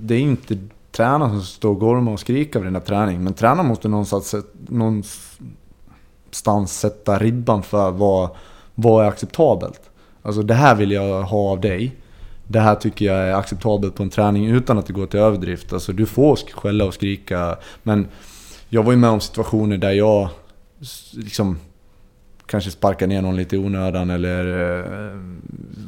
det är inte tränaren som står och gormar och skriker över den där träningen. Men tränaren måste någonstans, någonstans sätta ribban för vad, vad är acceptabelt. Alltså det här vill jag ha av dig. Det här tycker jag är acceptabelt på en träning utan att det går till överdrift. Alltså du får skälla och skrika. Men jag var ju med om situationer där jag liksom kanske sparkade ner någon lite i onödan eller eh,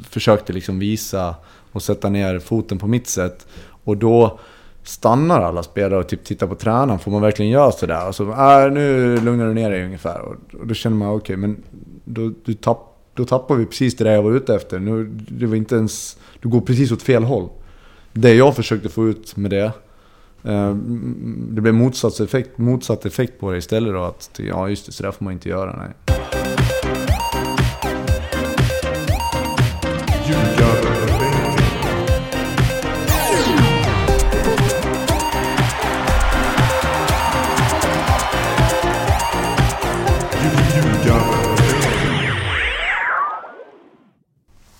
försökte liksom visa och sätta ner foten på mitt sätt. Och då stannar alla spelare och typ tittar på tränaren. Får man verkligen göra sådär? Och Alltså, äh, nu lugnar du ner dig ungefär. Och, och då känner man, okej, okay, men då, du tapp, då tappar vi precis det där jag var ute efter. Nu, det var inte ens, du går precis åt fel håll. Det jag försökte få ut med det, eh, det blev motsatt effekt, motsatt effekt på det istället då. Att ja, just det, så där får man inte göra. Nej.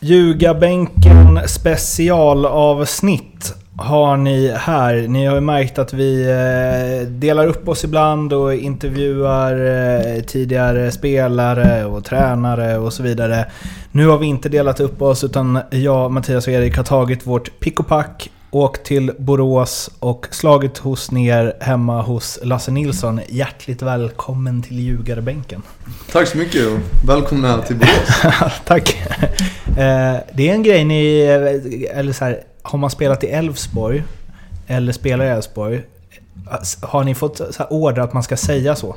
Ljugarbänken specialavsnitt har ni här. Ni har ju märkt att vi eh, delar upp oss ibland och intervjuar eh, tidigare spelare och tränare och så vidare. Nu har vi inte delat upp oss utan jag, Mattias och Erik har tagit vårt pick och pack åkt till Borås och slagit hos ner hemma hos Lasse Nilsson. Hjärtligt välkommen till ljugarbänken. Tack så mycket och välkomna till Borås. Tack. Eh, det är en grej ni... Eller så här, har man spelat i Elfsborg eller spelar i Elfsborg, har ni fått så order att man ska säga så?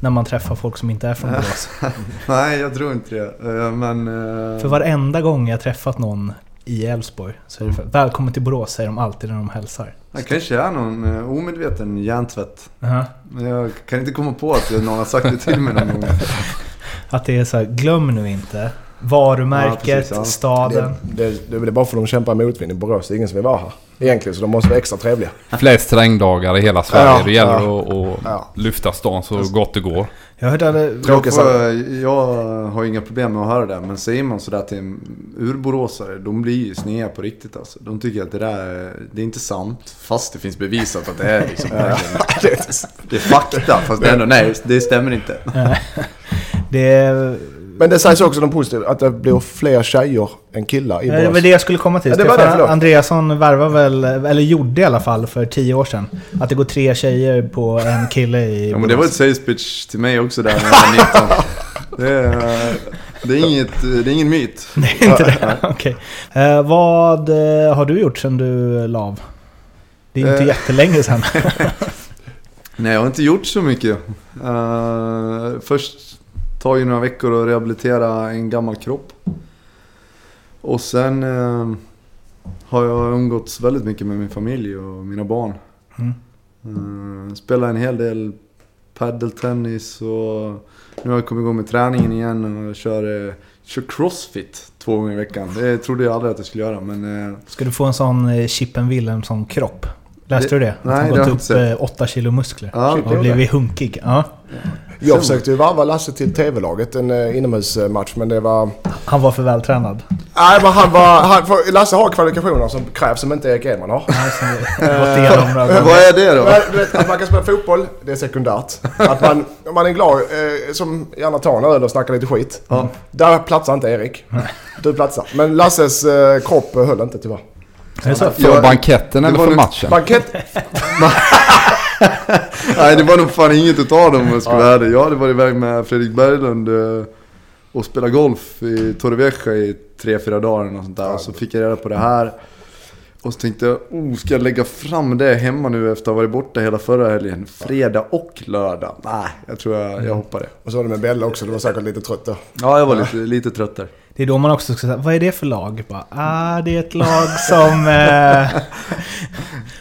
När man träffar folk som inte är från Borås? Nej, jag tror inte det. Eh, men... Eh, För varenda gång jag träffat någon i Elfsborg. Så är det för, välkommen till Borås säger de alltid när de hälsar. Det kanske är någon uh, omedveten hjärntvätt. Uh -huh. Jag kan inte komma på att någon har sagt det till mig någon gång. att det är så här, glöm nu inte varumärket, ja, precis, ja. staden. Det, det, det, är bara för att de kämpar motvind i Borås. Det är ingen som vill vara här. Egentligen, så de måste vara extra trevliga. Flest regndagar i hela Sverige. Ja, det gäller ja. att, att lyfta stan så gott det går. Jag, hörde det, jag, får, jag har inga problem med att höra det, men säger man sådär till en urboråsare, de blir ju sneda på riktigt alltså. De tycker att det där det är inte sant, fast det finns bevisat att det är liksom. det är fakta, fast det ändå, nej, det stämmer inte. det men det sägs också de positiva, att det blir fler tjejer än killar i Borås. Det var det jag skulle komma till. Ja, det var det, Andreasson värvar väl, eller gjorde i alla fall för tio år sedan. Att det går tre tjejer på en kille i Borås. Ja men det var ett sales pitch till mig också där när jag var 19. Det är, det är, inget, det är ingen myt. Det är inte det? Okej. Okay. Eh, vad eh, har du gjort sedan du lav? Det är inte eh. jättelänge sedan. Nej, jag har inte gjort så mycket. Uh, först tar ju några veckor att rehabilitera en gammal kropp. Och sen eh, har jag umgåtts väldigt mycket med min familj och mina barn. Mm. Eh, spelar en hel del paddeltennis och nu har jag kommit igång med träningen igen och kör, eh, kör crossfit två gånger i veckan. Det trodde jag aldrig att jag skulle göra men... Eh, Ska du få en sån eh, Chippen Wilhelmsson kropp? Läste du det? Nej, att han gått upp sett. 8 eh, kilo muskler. Ja, och blivit hunkig. Ja. Jag försökte ju varva Lasse till TV-laget en uh, inomhusmatch men det var... Han var för vältränad? Nej men han var... Han, Lasse har kvalifikationer som krävs som inte Erik Edman har. uh, Vad är det då? att man kan spela fotboll, det är sekundärt. Att man, om man är glad, uh, som gärna tar en öl och snackar lite skit. Mm. Där platsar inte Erik. Du platsar. Men Lasses kropp höll inte tyvärr. För banketten eller för matchen? Bankett... Nej, det var nog fan inget utav dem om jag skulle vara ärlig. Jag hade varit iväg med Fredrik Berglund eh, och spelat golf i Torrevieja i tre, fyra dagar och sånt där. Och så fick jag reda på det här. Och så tänkte jag, oh, ska jag lägga fram det hemma nu efter att ha varit borta hela förra helgen? Fredag och lördag? Nej, jag tror jag, jag hoppar det. Och så var det med Bella också, du var säkert lite trött då. Ja, jag var lite, lite trött där. Det är då man också ska säga, vad är det för lag? Bara, ah, det är ett lag som... Eh,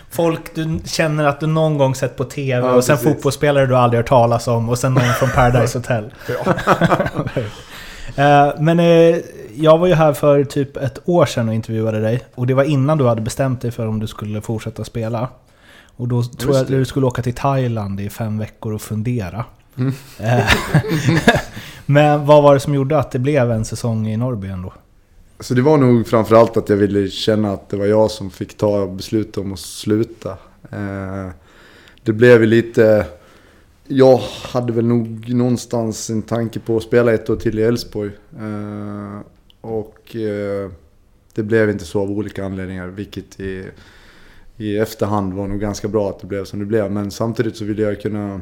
folk du känner att du någon gång sett på TV ja, och sen precis. fotbollsspelare du aldrig hört talas om och sen någon från Paradise Hotel. eh, men eh, jag var ju här för typ ett år sedan och intervjuade dig. Och det var innan du hade bestämt dig för om du skulle fortsätta spela. Och då tror jag att du skulle åka till Thailand i fem veckor och fundera. Mm. Men vad var det som gjorde att det blev en säsong i Norrby ändå? Så det var nog framförallt att jag ville känna att det var jag som fick ta beslut om att sluta. Eh, det blev ju lite... Jag hade väl nog någonstans en tanke på att spela ett år till i Elfsborg. Eh, och eh, det blev inte så av olika anledningar, vilket i, i efterhand var nog ganska bra att det blev som det blev. Men samtidigt så ville jag kunna...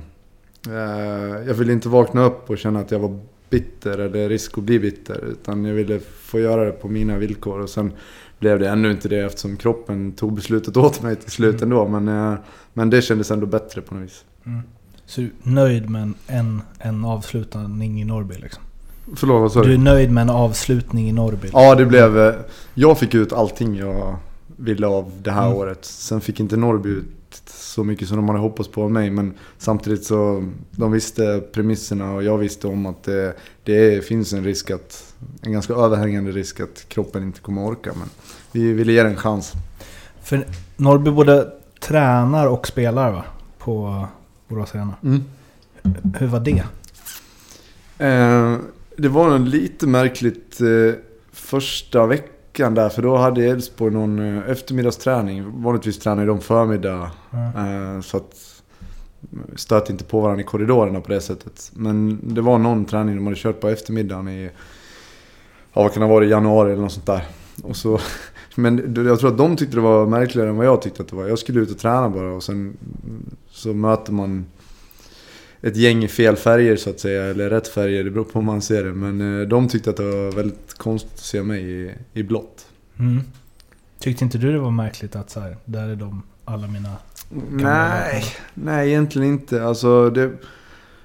jag ville inte vakna upp och känna att jag var bitter eller risk att bli bitter. Utan jag ville få göra det på mina villkor. Och sen blev det ännu inte det eftersom kroppen tog beslutet åt mig till slut mm. ändå. Men, eh, men det kändes ändå bättre på något vis. Mm. Så du är nöjd med en, en avslutning i Norrby liksom? Förlåt, vad sa du? Du är nöjd med en avslutning i Norrby? Ja, det blev... Eh, jag fick ut allting jag ville av det här mm. året. Sen fick inte Norrby ut så mycket som de hade hoppats på av mig. Men samtidigt så, de visste premisserna och jag visste om att det, det finns en risk att, en ganska överhängande risk att kroppen inte kommer orka. Men vi ville ge det en chans. För Norrby både tränar och spelar va? På Borås Arena. Mm. Hur var det? Eh, det var en lite märkligt eh, första veckan veckan där, för då hade Elfsborg någon eh, eftermiddagsträning. Vanligtvis tränar de förmiddag. Mm. Så att stöt inte på varandra i korridorerna på det sättet. Men det var någon träning de hade kört på eftermiddagen i, ja vad kan det ha varit, januari eller något sånt där. Och så, men jag tror att de tyckte det var märkligare än vad jag tyckte att det var. Jag skulle ut och träna bara och sen så möter man ett gäng i fel färger så att säga, eller rätt färger, det beror på hur man ser det. Men eh, de tyckte att det var väldigt konstigt att se mig i, i blått. Mm. Tyckte inte du det var märkligt att så här, där är de, alla mina Nej, nej egentligen inte. Alltså, det,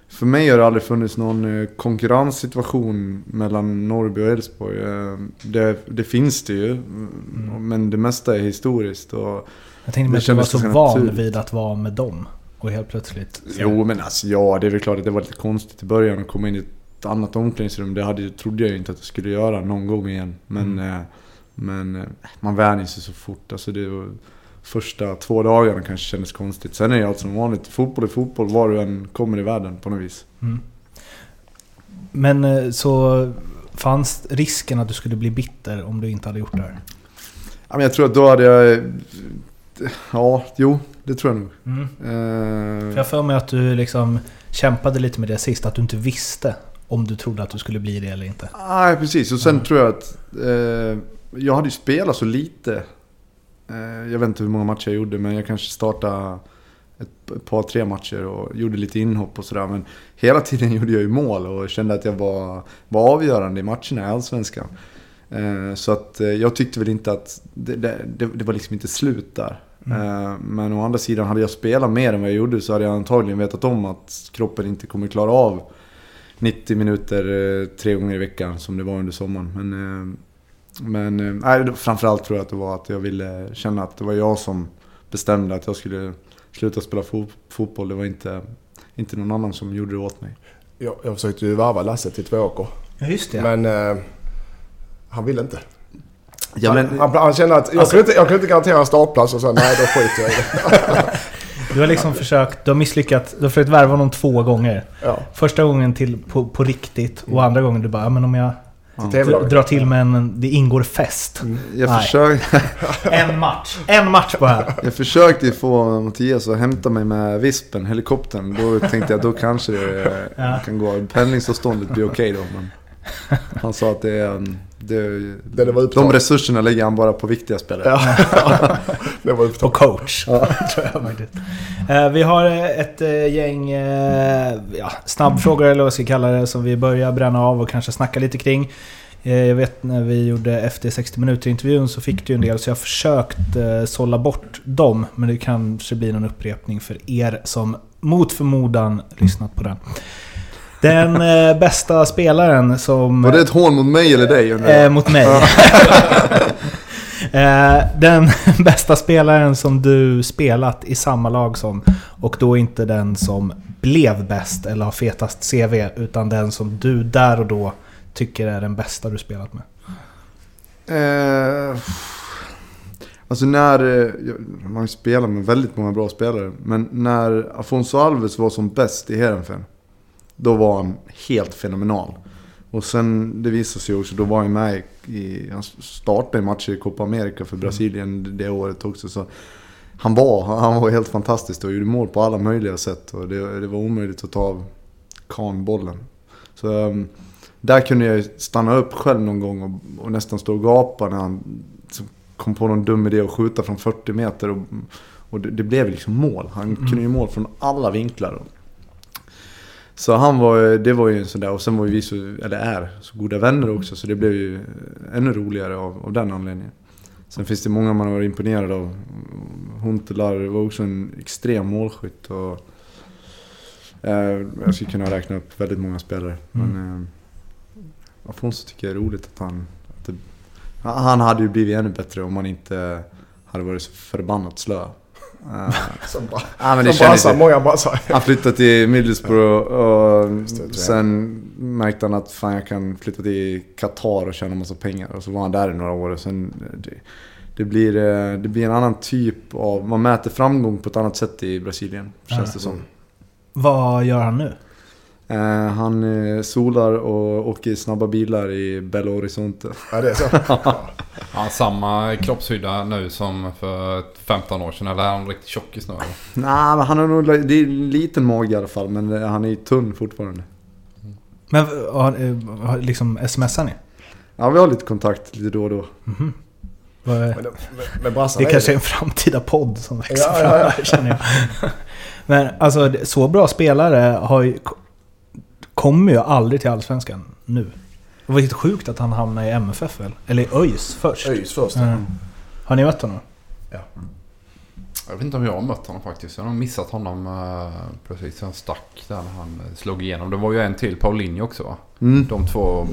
för mig har det aldrig funnits någon eh, konkurrenssituation mellan Norrby och Elfsborg. Eh, det, det, finns det ju, mm. men det mesta är historiskt. Och jag tänkte att du var så van vid att vara med dem. Och helt plötsligt... Så. Jo men alltså ja, det är väl klart att det var lite konstigt i början att komma in i ett annat omklädningsrum. Det hade, trodde jag ju inte att jag skulle göra någon gång igen. Men, mm. eh, men man vänjer sig så fort. Alltså det första två dagarna kanske kändes konstigt. Sen är det allt som vanligt. Fotboll är fotboll var du än kommer i världen på något vis. Mm. Men eh, så fanns risken att du skulle bli bitter om du inte hade gjort det här? Jag tror att då hade jag... Ja, jo, det tror jag nog. Mm. Uh, jag för mig att du liksom kämpade lite med det sist, att du inte visste om du trodde att du skulle bli det eller inte. Nej, precis. Och sen mm. tror jag att... Uh, jag hade ju spelat så lite. Uh, jag vet inte hur många matcher jag gjorde, men jag kanske startade ett, par, tre matcher och gjorde lite inhopp och sådär. Men hela tiden gjorde jag ju mål och kände att jag var, var avgörande i matcherna i Allsvenskan. Så att jag tyckte väl inte att... Det, det, det var liksom inte slut där. Mm. Eh, men å andra sidan, hade jag spelat mer än vad jag gjorde så hade jag antagligen vetat om att kroppen inte kommer klara av 90 minuter eh, tre gånger i veckan som det var under sommaren. Men, eh, men nej, framförallt tror jag att det var att jag ville känna att det var jag som bestämde att jag skulle sluta spela fotboll. Det var inte, inte någon annan som gjorde det åt mig. Jag, jag försökte ju varva Lasse till Tvååker. Ja, just det. Men eh, han ville inte. Ja, men, han, han, känner att jag, alltså, kunde inte, jag kunde inte garantera en startplats och så nej då skiter jag i det. Du har liksom försökt, du har misslyckats, du har försökt värva honom två gånger. Ja. Första gången till på, på riktigt och andra gången du bara, men om jag ja. drar till med en, det ingår fest. Mm. Jag försökte... en match, en match bara. Jag försökte få Mattias att hämta mig med vispen, helikoptern. Då tänkte jag då kanske det ja. kan gå. Pendlingsavståndet blir okej okay då. Men han sa att det är det, det var de resurserna lägger han bara på viktiga spelare. Ja. det var och coach. Ja. Eh, vi har ett eh, gäng eh, ja, snabbfrågor, eller vad jag ska kalla det, som vi börjar bränna av och kanske snacka lite kring. Jag vet när vi gjorde efter 60 minuter-intervjun så fick du en del, så jag har försökt sålla bort dem. Men det kanske blir någon upprepning för er som mot förmodan lyssnat på den. Den eh, bästa spelaren som... Var det ett hån mot mig eller dig? Eh, mot mig. eh, den bästa spelaren som du spelat i samma lag som. Och då inte den som blev bäst eller har fetast CV. Utan den som du där och då tycker är den bästa du spelat med. Eh, alltså när... Eh, man spelar med väldigt många bra spelare. Men när Afonso Alves var som bäst i Heerenveen. Då var han helt fenomenal. Och sen, det visade sig också, då var han med i, han startade matcher i Copa America för Brasilien det året också. Så han var, han var helt fantastisk och gjorde mål på alla möjliga sätt. Och det, det var omöjligt att ta av Kahn bollen. Så um, där kunde jag stanna upp själv någon gång och, och nästan stå och gapa när han kom på någon dum idé att skjuta från 40 meter. Och, och det, det blev liksom mål. Han mm. kunde ju mål från alla vinklar. Så han var, det var ju en sån där, och sen var ju vi så, eller är, så goda vänner också. Så det blev ju ännu roligare av, av den anledningen. Sen finns det många man har varit imponerad av. Huntelaar var också en extrem målskytt. Och, eh, jag skulle kunna räkna upp väldigt många spelare. Mm. Men eh, Afonso tycker jag är roligt att han... Att det, han hade ju blivit ännu bättre om han inte hade varit så förbannat slö. Uh, som bra. Ja, men det som brassar, många brassar. Han flyttade till Middlesbrough och det, sen märkte han att fan jag kan flytta till Qatar och tjäna massa pengar. Och så var han där i några år och sen... Det, det blir, eh, det blir en annan typ av... Man mäter framgång på ett annat sätt i Brasilien, känns det som. Vad gör han nu? Uh, han solar och åker snabba bilar i Belo Horizonte. Ja, det är så? har han samma kroppshydda nu som för 15 år sedan? Eller är han riktigt tjockis nu? Nej, men han har nog... Det är en liten mage i alla fall, men han är tunn fortfarande. Men har, liksom smsar ni? Ja, vi har lite kontakt lite då och då. Mm -hmm. Men, men, men det kanske är en framtida podd som växer ja, fram ja, ja. känner jag. Men alltså, så bra spelare har ju, kommer ju aldrig till Allsvenskan nu. Det var lite sjukt att han hamnade i MFF väl? Eller i ÖIS först. ÖIS först, mm. Har ni mött honom? Ja. Jag vet inte om jag har mött honom faktiskt. Jag har missat honom uh, precis. Han stack där när han slog igenom. Det var ju en till, Paulinho också va? Mm. De två...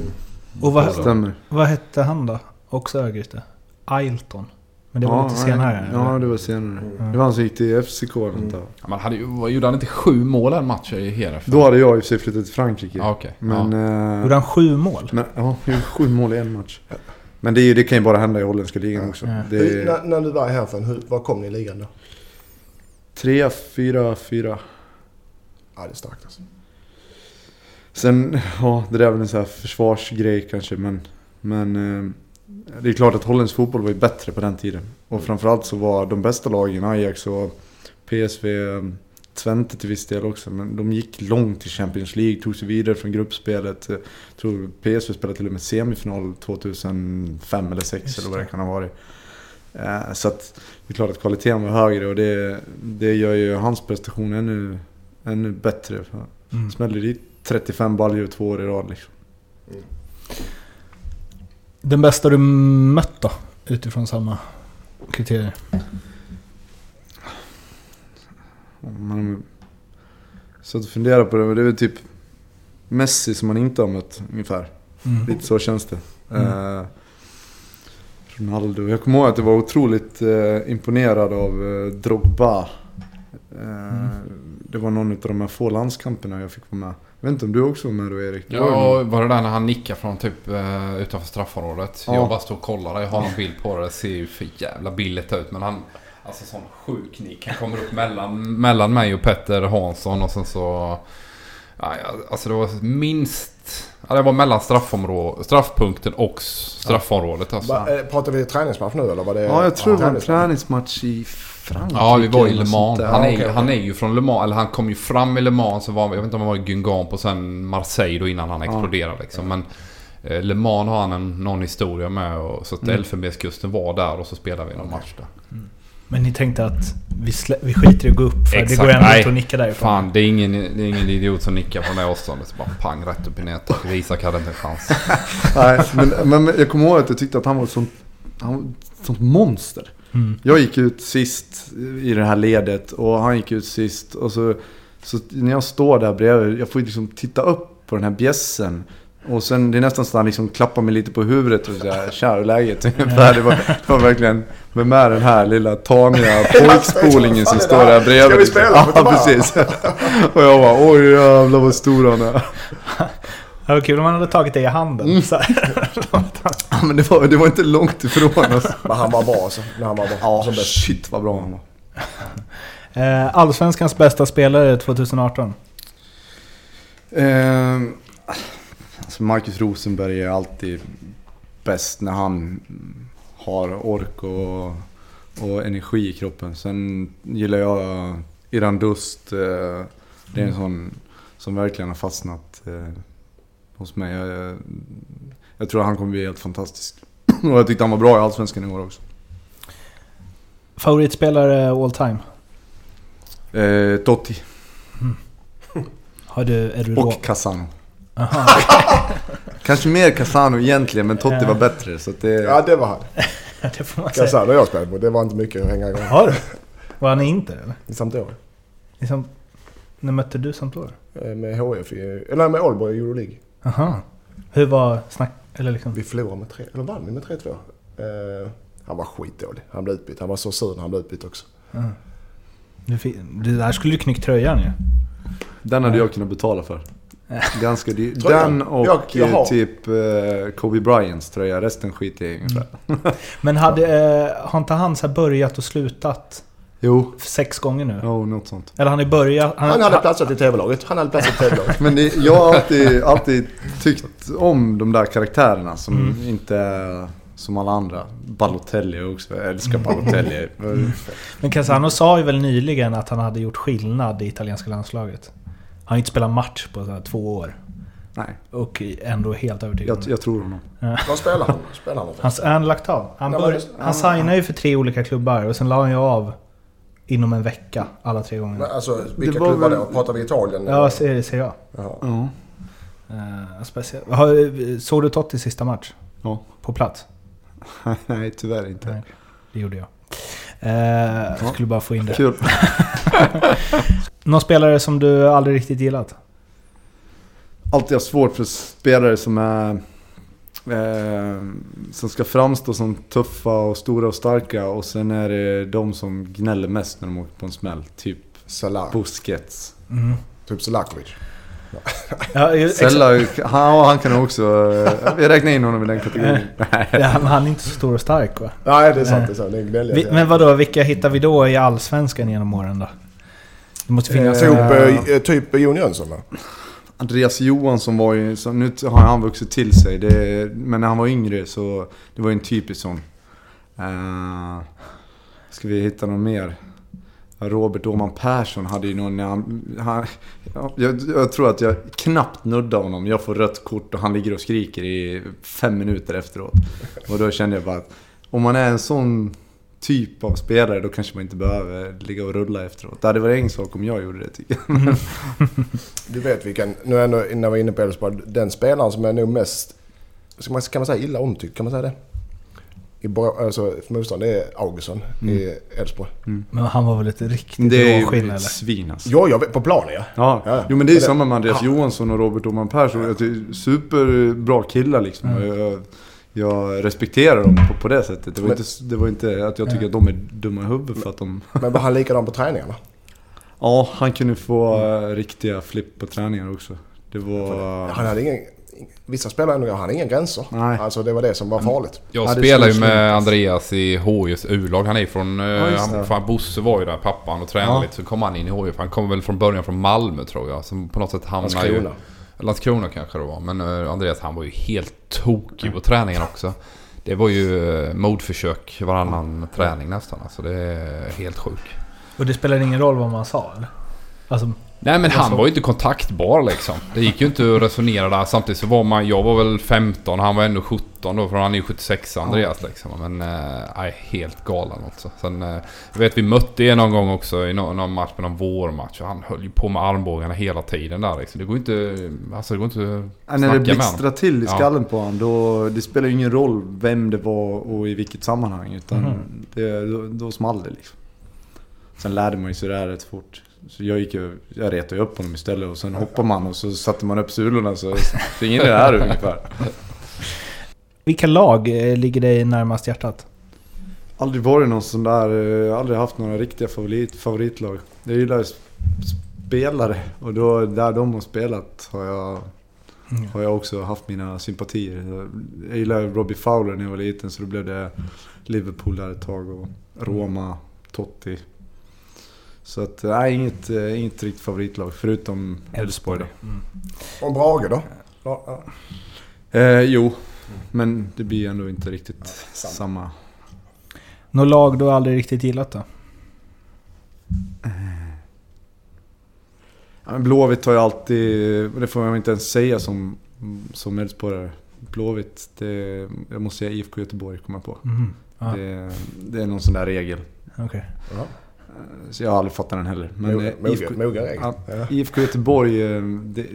Och vad, vad hette han då? Också Örgryte? Ailton. Men det var ja, lite senare? Ja, det var senare. Mm. Det var han som gick till FCK eller mm. ja, man hade ju, Gjorde han inte sju mål en match i Heref? Då hade jag i och för sig flyttat till Frankrike. Ah, okay. Men, ja. äh, gjorde han sju mål? Men, ja, sju mål i en match. Men det, det kan ju bara hända i holländska ligan också. Ja. Det, hur, när, när, du var i hur, var kom ni i ligan då? Tre, fyra, fyra. Ja, det är starkt alltså. Sen, ja, det där är väl en sån här försvarsgrej kanske, men... Men... Eh, det är klart att holländsk fotboll var ju bättre på den tiden. Och framförallt så var de bästa lagen, Ajax och PSV, Twente till viss del också, men de gick långt i Champions League, tog sig vidare från gruppspelet. Jag tror PSV spelade till och med semifinal 2005 eller 2006 eller vad det kan ha varit. Eh, så att det är klart att kvaliteten var högre och det, det gör ju hans prestation ännu, ännu bättre. Mm. Smäller dit 35 baljor två år i rad liksom. Mm. Den bästa du mött då? Utifrån samma kriterier. Man så att fundera på det, men det är väl typ Messi som man inte har mött ungefär. Mm. Lite så känns det. Mm. Eh, Ronaldo. Jag kommer ihåg att jag var otroligt eh, imponerad av eh, Drogba. Eh, mm. Det var någon av de här få landskamperna jag fick vara med. Jag vet inte om du också var med då Erik? Ja, var det där när han nickade från typ uh, utanför straffområdet? Ja. Jag bara stod och kollade. Jag har en bild på det. Det ser ju för jävla billigt ut. Men han... Alltså sån sjuk nick. Han kommer upp mellan, mellan mig och Petter Hansson och sen så... Ja, alltså det var minst... Ja, det var mellan straffpunkten och straffområdet. Alltså. Eh, pratar vi träningsmatch nu eller? Var det, ja, jag tror det var en träningsmatch i Frankrike. Ja, vi var i Le Mans. Han är, okay, han är ju från Le Mans. Eller han kom ju fram i Le Mans. Så var, jag vet inte om han var i Guingamp och sen Marseille då innan han exploderade liksom. Men eh, Le Mans har han en, någon historia med. Och, så att mm. Elfenbenskusten var där och så spelade vi någon match där. Mm. Men ni tänkte att vi, vi skiter i att gå upp för Exakt. det går ändå inte att nicka därifrån? Fan, det är, ingen, det är ingen idiot som nickar från det avståndet. Bara pang rätt upp i nätet. Isak hade inte en chans. Nej, men, men jag kommer ihåg att jag tyckte att han var ett sånt, han var ett sånt monster. Mm. Jag gick ut sist i det här ledet och han gick ut sist. Och så, så när jag står där bredvid, jag får liksom titta upp på den här bjässen. Och sen det är nästan så att han liksom klappar mig lite på huvudet och säger tja läget? Ungefär. Det var, det var verkligen, vem är den här lilla taniga pojkspolingen som står där bredvid? Ska vi spela? Ja, precis. Och jag bara oj jävlar vad stor han är. Det var kul om han hade tagit det i handen. Mm. Ja, men det var, det var inte långt ifrån alltså. Men han var bra alltså. När han var bra. Ja, shit vad bra han var. Eh, Allsvenskans bästa spelare 2018? Eh, Alltså Marcus Rosenberg är alltid bäst när han har ork och, och energi i kroppen. Sen gillar jag Iran Dust. eh, Det är en sån som verkligen har fastnat eh, hos mig. Jag, jag tror han kommer bli helt fantastisk. Och jag tyckte han var bra i Allsvenskan i år också. Favoritspelare all time? Eh, Totti Har du... Är du och Casano. Aha. Kanske mer Casano egentligen, men Totti Ja. var bättre. Så att det, Ja, det var han. det får man säga. Casano jag spelade på. Det var inte mycket att hänga igång. Har du? Var han i Inter eller? I Sampdoria. Liksom, när mötte du Sampdoria? Eh, Med HF i... Eller nej, med Aalborg i Euroleague. Aha. Hur var snack... Eller liksom... Vi förlorade med tre... Eller vann vi med 3-2? Eh, han var skitdålig. Han blev utbytt. Han var så sur när han blev utbytt också. Ja. Du, fick, det där skulle du knyckt tröjan ju. Den hade jag kunnat betala för. Ganska. Tröjan? Den och Jag- jag eh, typ eh, Kobe Bryants tröja. Resten skiter jag i ungefär. Men hade, eh, har inte han så här börjat och slutat Jo, sex gånger nu? jo något sånt. Eller han har börjat... Han hade platsat i TV-laget. Han hade platsat i TV-laget. Men det, jag har alltid, alltid tyckt om de där karaktärerna som Mm. inte är som alla andra. Balotelli också. Jag älskar Balotelli. Men Casano sa ju väl nyligen att han hade gjort skillnad i italienska landslaget. Han har inte spelat match på så här två år. Nej, Och ändå helt övertygad. jag, jag tror honom. Vad spelar han? Spelar han? Han, är han lagt av? Han, bör, han signade ju för tre olika klubbar och sen la han ju av inom en vecka alla tre Men gånger. alltså, vilka Det var klubbar väl- då? Pratar vi Italien? Ja, ser, ser jag. Ja. Uh, speciellt. Såg du Totti sista match? Ja. På plats? Nej, tyvärr inte. Nej. Det gjorde jag. Eh, jag skulle bara få in det. Kul. Någon spelare som du aldrig riktigt gillat? Alltid har svårt för spelare som är... Eh, som ska framstå som tuffa och stora och starka och sen är det de som gnäller mest när de åker på en smäll. Typ Salah. Busquets. Mm. Typ Selakovic. Ja, Sella, han, han kan också... eh, Vi räknar in honom i den kategorin. Nej. ja, men han är inte så stor och stark va? Nej, det är sant. Det är sant. Det är. Vi, men vadå, vilka hittar vi då i Allsvenskan genom åren då? Det måste finnas... Typ, Eh, eh, typ Jon Jönsson va? Andreas Johansson var ju... Så nu har han vuxit till sig. Det, men när han var yngre så... Det var ju en typisk sån. Uh, ska vi hitta någon mer? Robert Åhman Persson hade ju någon... Han, han, jag, jag tror att jag knappt nuddade honom. Jag får rött kort och han ligger och skriker i fem minuter efteråt. Och då kände jag bara att om man är en sån typ av spelare då kanske man inte behöver ligga och rulla efteråt. Det hade varit en sak om jag gjorde det tycker jag. Du vet vilken, nu är ändå, när vi är inne på Elfsborg, den spelaren som är nog mest, man, kan man säga illa omtyckt, kan man säga det? I Bra- alltså, för motstånd, det är Augustsson i Elfsborg. Men han var väl ett riktigt Det är råskinn eller? ett svin alltså. Ja, jag vet, på planen ja. Ja, Ja. jo men det är Men det- samma med Andreas Ja. Johansson och Robert Åhman Persson. Tycker Superbra killar liksom. Mm. Och Jag, jag respekterar dem på, på det sättet. Det var, Men- inte, det var inte att jag tycker att de är dumma i huvudet för att de... Men var han likadan på träningarna? Ja, han kunde få eh, riktiga flipp på träningar också. Det var... Han hade ingen, vissa spelare ändå, han hade inga gränser. Nej. Alltså det var det som var farligt. Jag Ja, spelar ju med. Andreas i HIs U-lag. Han är från... Ja, just han, fan, Bosse var ju där, pappan, och tränade Ja. lite. Så kom han in i HIF. Han kom väl från början från Malmö tror jag. Som på något sätt hamnade ju... Landskrona. Kanske det var. Men eh, Andreas han var ju helt tokig på träningen också. Det var ju eh, mordförsök modförsök varannan träning nästan. Alltså det är helt sjukt. Och det spelade ingen roll vad man sa eller? Alltså, Nej men han Alltså- var ju inte kontaktbar liksom. Det gick ju inte att resonera där. Samtidigt så var man... Jag var väl 15 han var ändå 17 då. För han är ju 76 Andreas liksom. Men eh, nej, helt galen också. Sen... eh, Jag vet vi mötte er någon gång också i någon, någon match med någon vårmatch. Och han höll ju på med armbågarna hela tiden där liksom. Det går inte... Alltså det går inte Ja, att när det snacka med blixtrar honom. till i Ja. skallen på honom, då... Det spelar ju ingen roll vem det var och i vilket sammanhang. Utan Mhm. det, då, då small det liksom. Sen lärde man ju sig det här rätt fort. Så jag gick ju... Jag retade upp honom istället och sen hoppade man och så satte man upp sulorna så springer det här ungefär. vilka lag eh, ligger dig närmast hjärtat? Aldrig varit någon sån där, eh, aldrig haft några riktiga favorit, favoritlag. Jag gillar spelare och då, där de har spelat har jag, Mm. har jag också haft mina sympatier. Jag gillar Robbie Fowler när jag var liten så då blev det Liverpool där ett tag och Roma, Totti. Så att, nej inget, eh, inget riktigt favoritlag förutom Elfsborg. Mm. Och Brage då? Ja, ja. Eh, jo, men det blir ändå inte riktigt samma. samma. Något lag du aldrig riktigt gillat då? Ja, Blåvitt har ju alltid, det får man inte ens säga som, som Elfsborgare. Blåvitt, det, jag måste säga IFK Göteborg kommer jag på. Mhm. Ja, Det, det är någon sån där regel. okej. Ja. Eh, Så jag har aldrig fattat den heller. Men Mogen, eh, IFK, regel. Ja. Ja. IFK Göteborg, eh, det,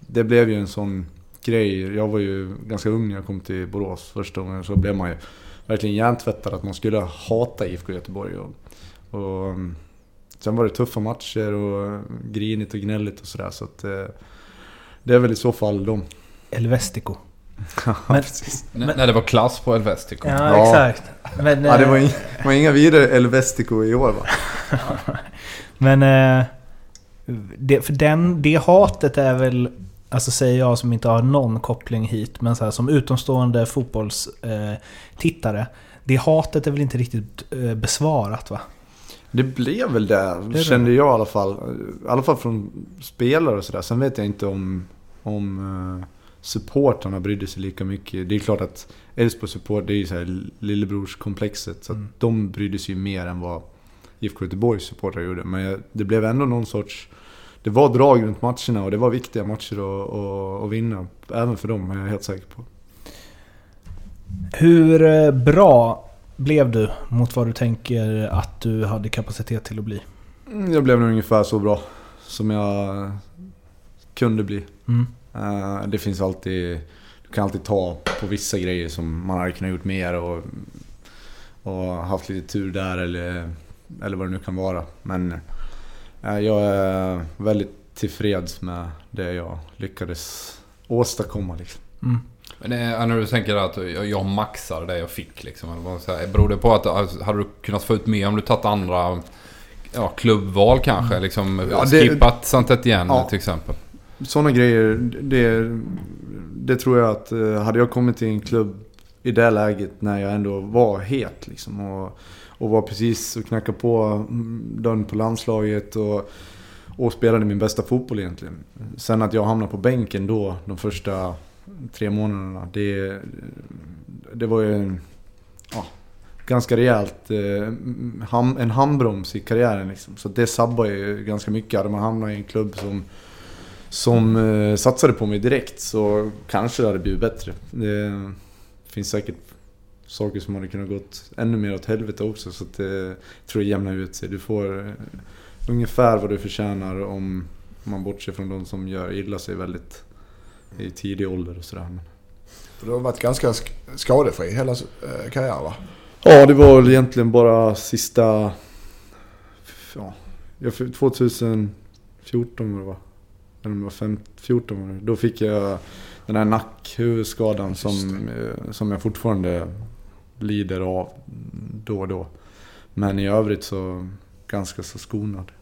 det blev ju en sån grej. Jag var ju ganska ung när jag kom till Borås första gången. Så blev man ju verkligen hjärntvättad att man skulle hata IFK Göteborg. Och, och, mm, sen var det tuffa matcher och grinigt och gnälligt och sådär. Så att, det är väl i så fall de. Elvestico. Ja, Men- precis. N- När det var klass på Elvestico. Ja, Ja. exakt. Men, Ja, det var, eh, inga, det var inga vidare Elvestico i år va? Men... Eh, det, för den, det hatet är väl... Alltså säger jag som inte har någon koppling hit, men så här, som utomstående fotbollstittare. Eh, tittare, det hatet är väl inte riktigt eh, besvarat va? Det blev väl det, det. kände jag i alla fall. I alla fall från spelare och sådär. Sen vet jag inte om, om uh, supportrarna brydde sig lika mycket. Det är klart att Elfsborgs support, det är ju så här lillebrorskomplexet. Så att Mm. de brydde sig ju mer än vad IFK Göteborgs supportrar gjorde. Men jag, det blev ändå någon sorts... Det var drag runt matcherna och det var viktiga matcher att, att, att vinna. Även för dem är jag helt säker på. Hur eh, bra blev du mot vad du tänker att du hade kapacitet till att bli? Mm, Jag blev nog ungefär så bra som jag kunde bli. Mm. Eh, det finns alltid... Du kan alltid ta på vissa grejer som man hade kunnat gjort mer och, och haft lite tur där eller, eller vad det nu kan vara. Men eh, jag är väldigt tillfreds med det jag lyckades åstadkomma. Liksom. Mm. Men det är, när du tänker att jag, maxar det jag fick liksom. Beror det på att alltså, hade du kunnat få ut mer om du tagit andra ja, klubbval kanske? Liksom, Ja, det- skippat Santet igen Ja. till exempel. Sådana grejer, det, det tror jag att eh, hade jag kommit till en klubb i det läget när jag ändå var het liksom och, och var precis och knackade på mm, dörren på landslaget och, och spelade min bästa fotboll egentligen. Sen att jag hamnade på bänken då de första tre månaderna, det, det var ju ja, ganska rejält eh, en handbroms i karriären liksom. Så det sabbar ju ganska mycket. Hade man hamnat i en klubb som som eh, satsade på mig direkt så kanske det hade blivit bättre. Det finns säkert saker som hade kunnat gått ännu mer åt helvete också så att det tror jag jämnar ut sig. Du får eh, ungefär vad du förtjänar om man bortser från de som gör illa sig väldigt i tidig ålder och sådär. Du har varit ganska sk- skadefri hela eh, karriären va? Ja, det var väl egentligen bara sista... Ja, jag fick- 2014 var det va? Om det var 15, 14 var det. Då fick jag den här nackhuvudskadan som, eh, som jag fortfarande lider av då och då. Men i övrigt så ganska så skonad.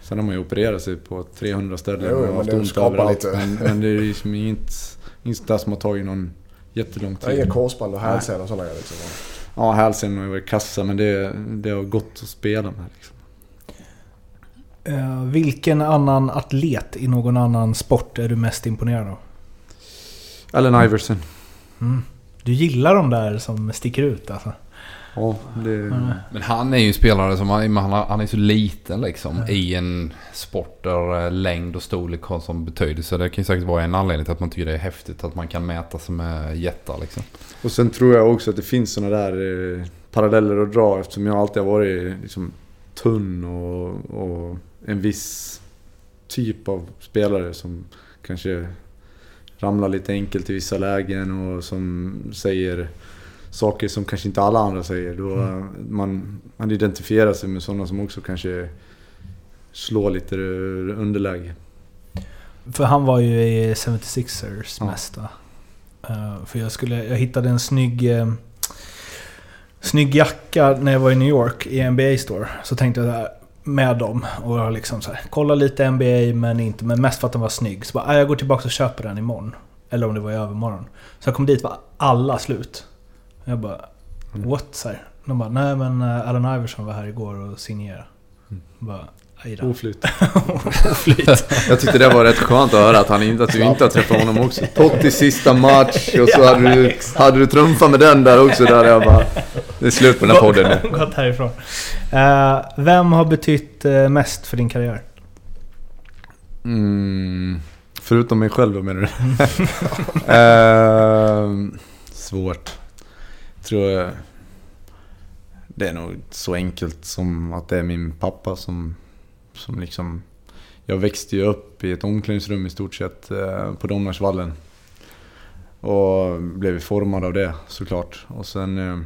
Sen har man ju opererat sig på 300 ställen Jo, och haft ont överallt. Men, men det är liksom inget, inget där som har tagit någon jättelång tid. inga korsband och hälsenor och sådana grejer liksom. Ja, hälsen har ju varit kassa men det, det har gått att spela med. Liksom. Eh, vilken annan atlet i någon annan sport är du mest imponerad av? Allen Iverson. Mm. Du gillar de där som sticker ut alltså? Ja, det... Mm. Men han är ju en spelare som han, han, är så liten liksom i en sport där eh, längd och storlek har sån betydelse. Det kan ju säkert vara en anledning till att man tycker det är häftigt att man kan mäta sig med jättar liksom. Och sen tror jag också att det finns sådana där eh, paralleller att dra eftersom jag alltid har varit liksom, tunn och, och en viss typ av spelare som kanske ramlar lite enkelt i vissa lägen och som säger saker som kanske inte alla andra säger. Då eh, man, man identifierar sig med sådana som också kanske slår lite underläge. För han var ju i 76ers Ja. mest va? Eh, för jag, skulle, jag hittade en snygg... eh, snygg jacka när jag var i New York i NBA store. Så tänkte jag här, med dem och liksom så här, kolla lite NBA men inte, men mest för att den var snygg. Så bara, "Ah, jag går tillbaka och köper den imorgon. Eller om det var i övermorgon. Så jag kom dit var alla slut. Jag bara, Mm. what? Så här. De bara, nej men eh, Allen Iverson var här igår och signerade. Mm. Bara, Aj då. Oflyt. Oflyt. Jag tyckte det var rätt skönt att höra att, han inte, att du inte har träffat honom också. Totti sista match och så Ja, hade, du, hade du trumfat med den där också. Där jag bara... Det är slut på den här podden nu. Gått härifrån. Eh, vem har betytt eh, mest för din karriär? Mm, förutom mig själv då menar du? Ehm, svårt. Tror jag... Det är nog så enkelt som att det är min pappa som, som liksom... Jag växte ju upp i ett omklädningsrum i stort sett eh, på Domnarsvallen. Och blev formad av det såklart. Och sen... Eh,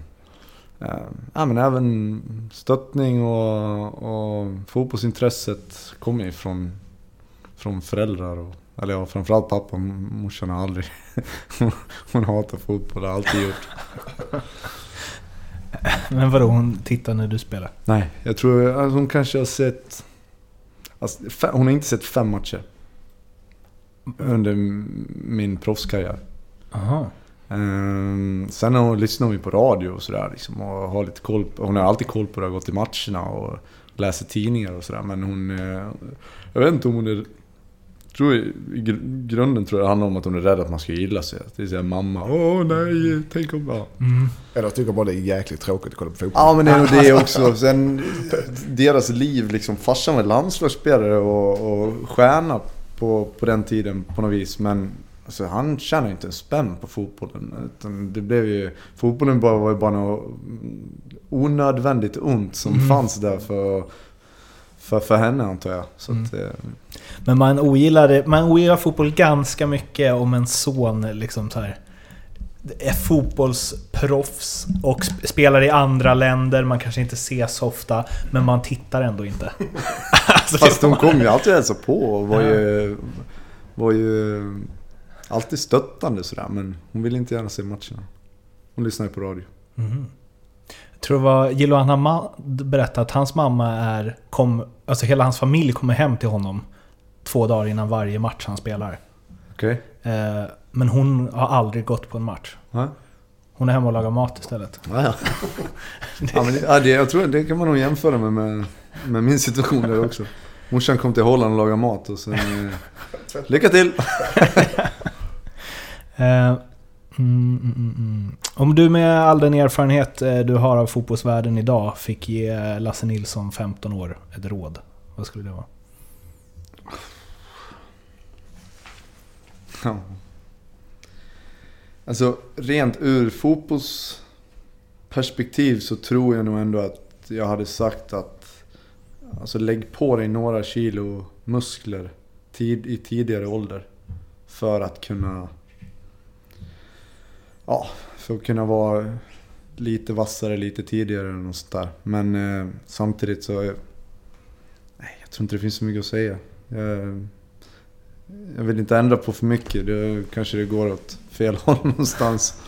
eh, ja, men även stöttning och, och fotbollsintresset kommer ju från från föräldrar. Och, eller ja, framförallt pappa. Morsan har aldrig... hon hatar fotboll, har alltid gjort. Men vadå, hon tittar när du spelar? Nej, jag tror att hon kanske har sett... Alltså, hon har inte sett fem matcher. Under min proffskarriär. Aha. Ehm, sen hon, lyssnar hon ju på radio och sådär liksom, och har lite koll på, Hon har alltid koll på det, har gått till matcherna och läser tidningar och sådär. Men hon... eh, Jag vet inte om hon är... Tror, I gr- grunden tror jag det handlar om att hon är rädd att man ska gilla sig. Att det är såhär mamma, åh nej, tänk om... Ja. Mm. Eller jag tycker bara det är jäkligt tråkigt att kolla på fotboll. Ja men det är nog det också. Sen deras liv liksom. Farsan var landslagsspelare och, och stjärna på, på den tiden på något vis. Men alltså, han tjänade inte en spänn på fotbollen. Utan det blev ju, fotbollen bara, var ju bara något onödvändigt ont som Mm. fanns där för, för, för henne antar jag. Så Mm. att, eh, Men man ogillar, man ogillar fotboll ganska mycket om en son liksom så här är fotbollsproffs och sp- spelar i andra länder. Man kanske inte ser så ofta, men man tittar ändå inte. alltså, Fast de kom ju alltid och hälsade på och var ju, var ju alltid stöttande sådär. Men hon ville inte gärna se matcherna. Hon lyssnade på radio. Mhm. Tror det var Jiloan Hamad berättade att hans mamma är... Kom, alltså hela hans familj kommer hem till honom två dagar innan varje match han spelar. Okej? Eh, men hon har aldrig gått på en match. Ja. Hon är hemma och lagar mat istället. Ja, ja. ja, men det, ja, det, jag tror det kan man nog jämföra med, med, med min situation där också. Morsan kom till Holland och lagade mat och sen... Eh, lycka till! Eh, Mm, mm, mm, mm. Om du med all den erfarenhet eh, du har av fotbollsvärlden idag fick ge eh, Lasse Nilsson 15 år ett råd. Vad skulle det vara? Ja. Alltså rent ur fotbollsperspektiv så tror jag nog ändå att jag hade sagt att alltså lägg på dig några kilo muskler tid, i tidigare ålder. För att kunna Ja, för att kunna vara lite vassare lite tidigare eller något sånt där. Men eh, samtidigt så... eh, Nej, jag tror inte det finns så mycket att säga. Jag, jag vill inte ändra på för mycket. Då kanske det går åt fel håll någonstans.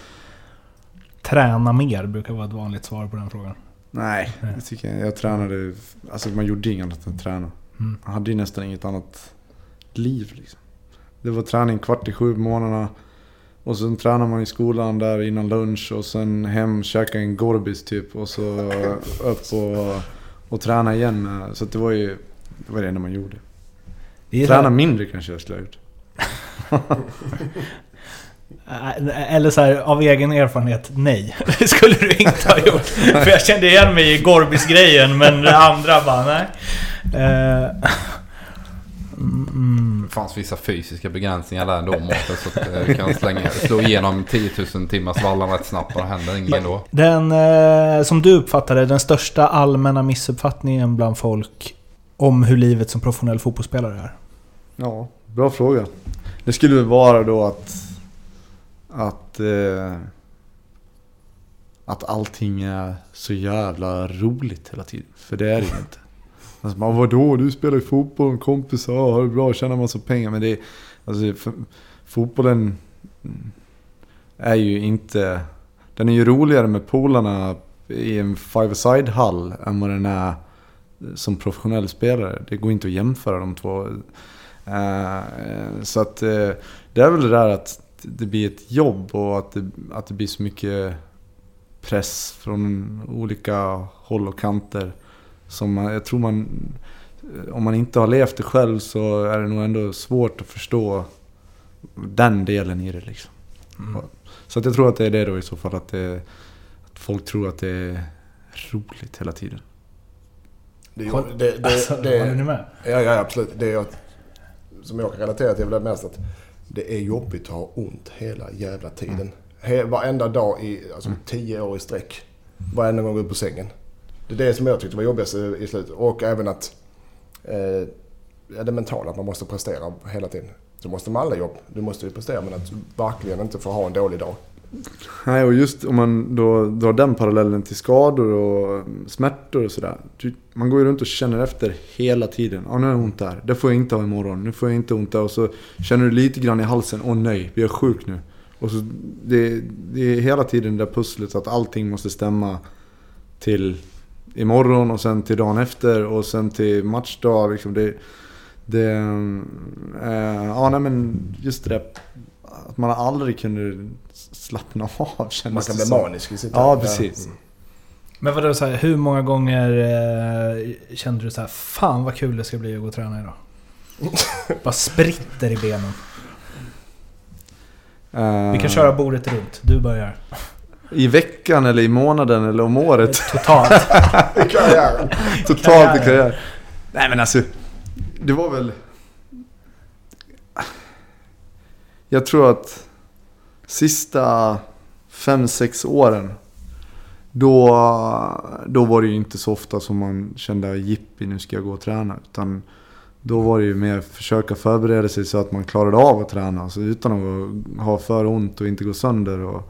Träna mer brukar vara ett vanligt svar på den frågan. Nej, jag tycker jag, jag tränade... Alltså man gjorde inget annat än träna. Mm. Man hade ju nästan inget annat liv liksom. Det var träning kvart i sju på morgnarna. Och sen tränar man i skolan där innan lunch och sen hem, käka en Gorbis typ. Och så upp och, och träna igen. Så det var ju det, var det enda man gjorde. Det Träna mindre kanske jag skulle ha gjort. Eh, Eller så här, av egen erfarenhet, nej. Det skulle du inte ha gjort. För jag kände igen mig i Gorbis-grejen, men det andra bara, nej. Eh, mm. Det fanns vissa fysiska begränsningar där ändå Mårten. Så att eh, du kan slänga, slå igenom 10 000 timmars vallan rätt snabbt och det händer inget då. Den, eh, som du uppfattade, den största allmänna missuppfattningen bland folk om hur livet som professionell fotbollsspelare är? Ja, bra fråga. Det skulle väl vara då att... Att... Eh, att allting är så jävla roligt hela tiden. För det är det ju inte. Alltså, man, vadå? Du spelar ju fotboll, kompisar, ja, har det bra, tjänar massa pengar. Men det är... Alltså, för, fotbollen mm, är ju inte... Den är ju roligare med polarna i en five-a-side-hall än vad den är som professionell spelare. Det går inte att jämföra de två. Eh, så att eh, det är väl det där att det blir ett jobb och att det, att det blir så mycket press från olika håll och kanter. Som man, jag tror man... om man inte har levt det själv så är det nog ändå svårt att förstå den delen i det liksom. Mm. Så att jag tror att det är det då i så fall, att, det, att folk tror att det är roligt hela tiden. Det, det, det, Alltså, det, håller ni med? Ja, ja absolut. Det är som jag kan relatera till är väl mest att det är jobbigt att ha ont hela jävla tiden. He, varenda dag i alltså, tio år i sträck. Varenda gång upp på sängen. Det är det som jag tyckte var jobbigast i, i slutet. Och även att eh, ja, det mentala, att man måste prestera hela tiden. Så måste man alla jobb. Du måste ju prestera men att verkligen inte få ha en dålig dag. Nej, och just om man då drar den parallellen till skador och smärtor och sådär. Man går ju runt och känner efter hela tiden. Ja, nu har jag ont där. Det får jag inte ha imorgon. Nu får jag inte ont där. Och så känner du lite grann i halsen. Åh nej, blir jag sjuk nu? Och så det, det är hela tiden det där pusslet att allting måste stämma till imorgon och sen till dagen efter och sen till matchdag. Liksom det, det, eh, ja, nej, men just det där att man aldrig kunde slappna av Man kändes kan det bli manisk i sitt Ja, precis. Men vadå, så här, hur många gånger eh, kände du så här, fan vad kul det ska bli att gå och träna idag? Bara spritter i benen. Eh, Vi kan köra bordet runt. Du börjar. I veckan eller i månaden eller om året. Totalt. I karriären. Totalt i karriären. karriär. Nej men alltså. Det var väl... Jag tror att sista fem sex åren. Då, då var det ju inte så ofta som man kände jippi nu ska jag gå och träna. Utan då var det ju mer försöka förbereda sig så att man klarade av att träna. Alltså utan att ha för ont och inte gå sönder. Och, eh,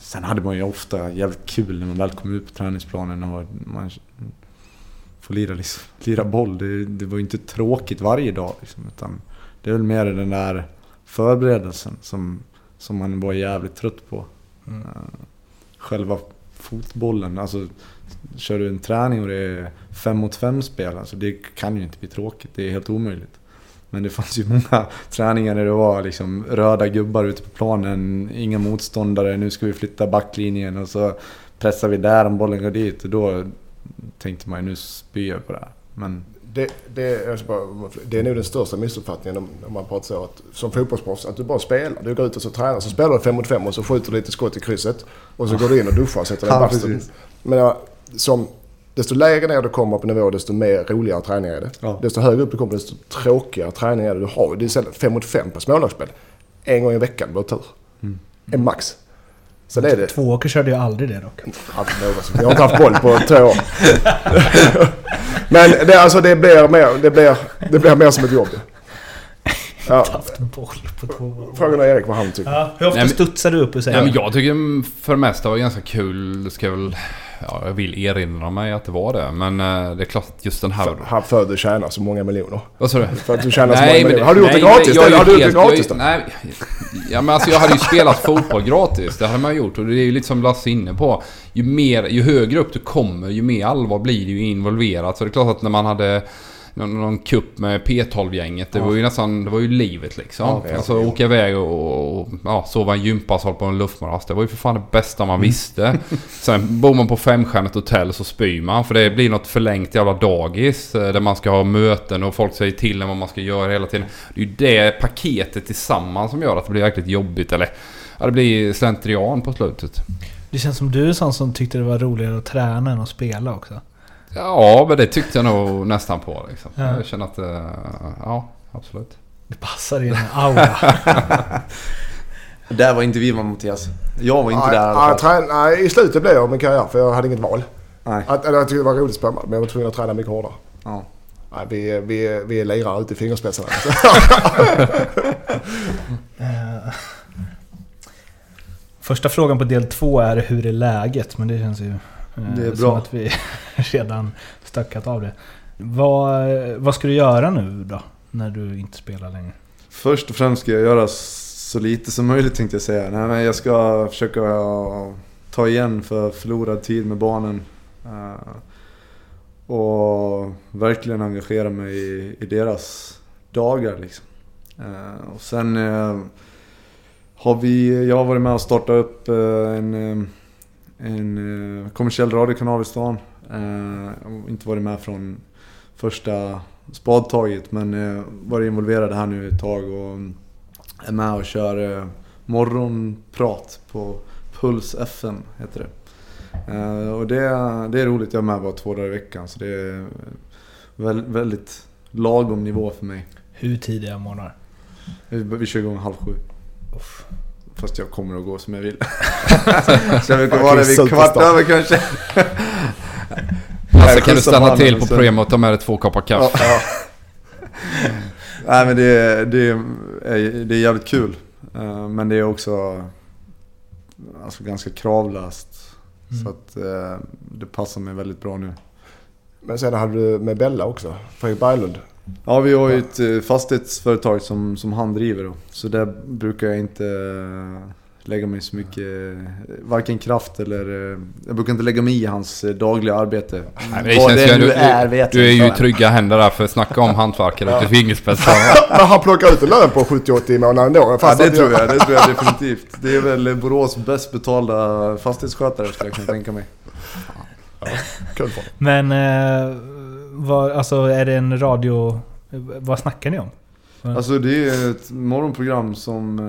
sen hade man ju ofta jävligt kul när man väl kom ut på träningsplanen och man får lira, liksom, lira boll. Det, det var ju inte tråkigt varje dag. Liksom, utan det är väl mer den där förberedelsen som, som man var jävligt trött på. Mm. Eh, Själva fotbollen, alltså kör du en träning och det är fem mot fem spel, alltså det kan ju inte bli tråkigt. Det är helt omöjligt. Men det fanns ju många träningar där det var liksom röda gubbar ute på planen, inga motståndare, nu ska vi flytta backlinjen och så pressar vi där om bollen går dit. Och då tänkte man ju nu spyr jag på det här. Men Det, det, bara, det är nog den största missuppfattningen om, om man pratar så att som fotbollsproffs att du bara spelar. Du går ut och så tränar så spelar du fem mot fem och så skjuter du lite skott i krysset. Och så går du in och duschar och sätter dig i bastun. Men som, desto lägre ner du kommer på nivå desto mer roligare träningar är det. Ja. Desto högre upp du kommer desto tråkigare träningar är det. Du har det är istället fem mot fem på smålagsspel. En gång i veckan på tur. Mm. En max. Sen är det... Tvååker körde ju aldrig det dock. Jag har inte haft boll på två år. Men det, alltså, det, blir mer, det, blir, det blir mer som ett jobb. Ja, Haft boll på två år. frågan är Erik vad han tycker. Ja, hur ofta Nej, men- studsar du upp och säger Nej, men jag tycker för det mesta var ganska kul. Ska jag väl... Ja, jag vill erinra mig att det var det. Men eh, det är klart att just den här... För, för att du tjänar så många miljoner. Vad sa du? För att du tjänar så många miljoner. Har du gjort det nej, men gratis? jag ju har du gjort det gratis jag, då? Nej, ja men alltså jag hade ju spelat fotboll gratis. Det hade man gjort. Och det är ju lite som Lasse är inne på. Ju, mer, ju högre upp du kommer, ju mer allvar blir du ju involverat. Så det är klart att när man hade någon, någon kupp med P12-gänget. Det Ja. var ju nästan, det var ju livet liksom. Ja, ja. alltså åka iväg och, och ja, sova en gympasal på en luftmadrass. Det var ju för fan det bästa man visste. Sen bor man på femstjärnigt hotell så spyr man. För det blir något förlängt jävla dagis. eh, Där man ska ha möten och folk säger till en vad man ska göra hela tiden. Det är ju det paketet tillsammans som gör att det blir jäkligt jobbigt. Eller ja, det blir slentrian på slutet. Det känns som du är sån som tyckte det var roligare att träna än att spela också. Ja, men det tyckte jag nog nästan på liksom. Ja. Jag känner att, eh, ja absolut. Det passar i en aura. där var inte vi med Mattias. Jag var inte Nej, där i alla nej, fall. nej, I slutet blev jag min karriär för jag hade inget val. Nej. Att, eller, jag tyckte det var roligt spela men jag var tvungen att träna mycket hårdare. Ja. Nej, vi, vi, vi är lirare ute i fingerspetsarna. Eh, Första frågan på del två är hur är läget? Men det känns ju Det är bra. att vi redan stöckat av det. Vad, vad ska du göra nu då? När du inte spelar längre? Först och främst ska jag göra så lite som möjligt tänkte jag säga. Nej, men jag ska försöka ta igen för förlorad tid med barnen. Eh, och verkligen engagera mig i, i deras dagar liksom. Eh, och sen eh, har vi, jag har varit med och startat upp eh, en, eh, en eh, kommersiell radiokanal i stan. Eh, och inte varit med från, första spadtaget. Men eh, varit involverad här nu ett tag och är med och kör eh, morgonprat på Puls FM, heter det. Eh, och det, det är roligt, jag är med bara två dagar i veckan. Så det är väl, väldigt lagom nivå för mig. Hur tidiga morgnar? Vi, vi kör igång halv sju. Fast jag kommer att gå som jag vill. så jag brukar vara där vid kvart över kanske. Alltså kan du stanna till på Premo och ta med dig två koppar kaffe? Ja, ja. Nej men det, det, är, det är jävligt kul. Eh, Men det är också alltså, ganska kravlöst. Mm. Så att eh, det passar mig väldigt bra nu. Men sen hade du med Bella också. Fredrik Berglund. Ja, vi har ju ett eh, fastighetsföretag som, som han driver då. Så där brukar jag inte eh, lägga mig så mycket, eh, varken kraft eller... Jag brukar inte lägga mig i hans dagliga arbete. Nej, men Vad det nu är vet Du är ju i trygga händer där för att snacka om hantverkare till fingerspetsar. Men han plockar ut en lön på 70-80 i månaden då. Ja, det tror jag. Det tror jag definitivt. Det är väl Borås bäst betalda fastighetsskötare skulle jag kunna tänka mig. Honom. Men eh, vad, alltså är det en radio... Vad snackar ni om? Alltså det är ett morgonprogram som eh,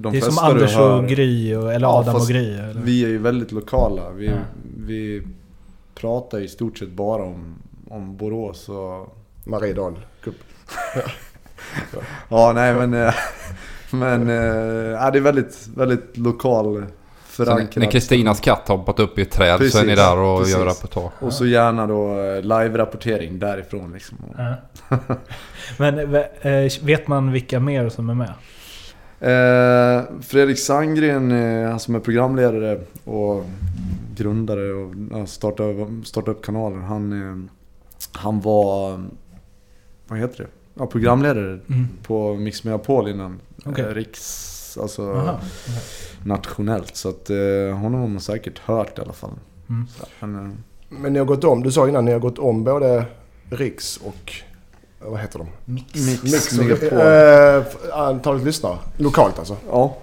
de det är flesta som Anders och Gry, och, eller Ja, Adam och Gry? Eller? Vi är ju väldigt lokala. Vi, Ja. vi pratar i stort sett bara om, om Borås och... Mariedal Cup. Ja, nej men... eh, Men ja, det är väldigt, väldigt lokal Så när- förankrat. när Kristinas katt har hoppat upp i ett träd så är ni Precis, där och precis. gör reportage. Och så gärna då eh, live-rapportering därifrån liksom. Ja. Men eh, vet man vilka mer som är med? Eh, Fredrik Sandgren, eh, han som är programledare och grundare och startade, startade upp kanalen. Han, eh, han var, vad heter det? Ja, programledare Mm. på Mix Megapol innan. Okej. Eh, riks, alltså Aha. nationellt. Så att eh, honom har man säkert hört i alla fall. Mm. Så, men, eh, Men ni har gått om, du sa innan, ni har gått om både Riks och... eh, Vad heter de? Mix. Mix, och- Megapol. Eh, antalet lyssnare. Lokalt alltså. ja,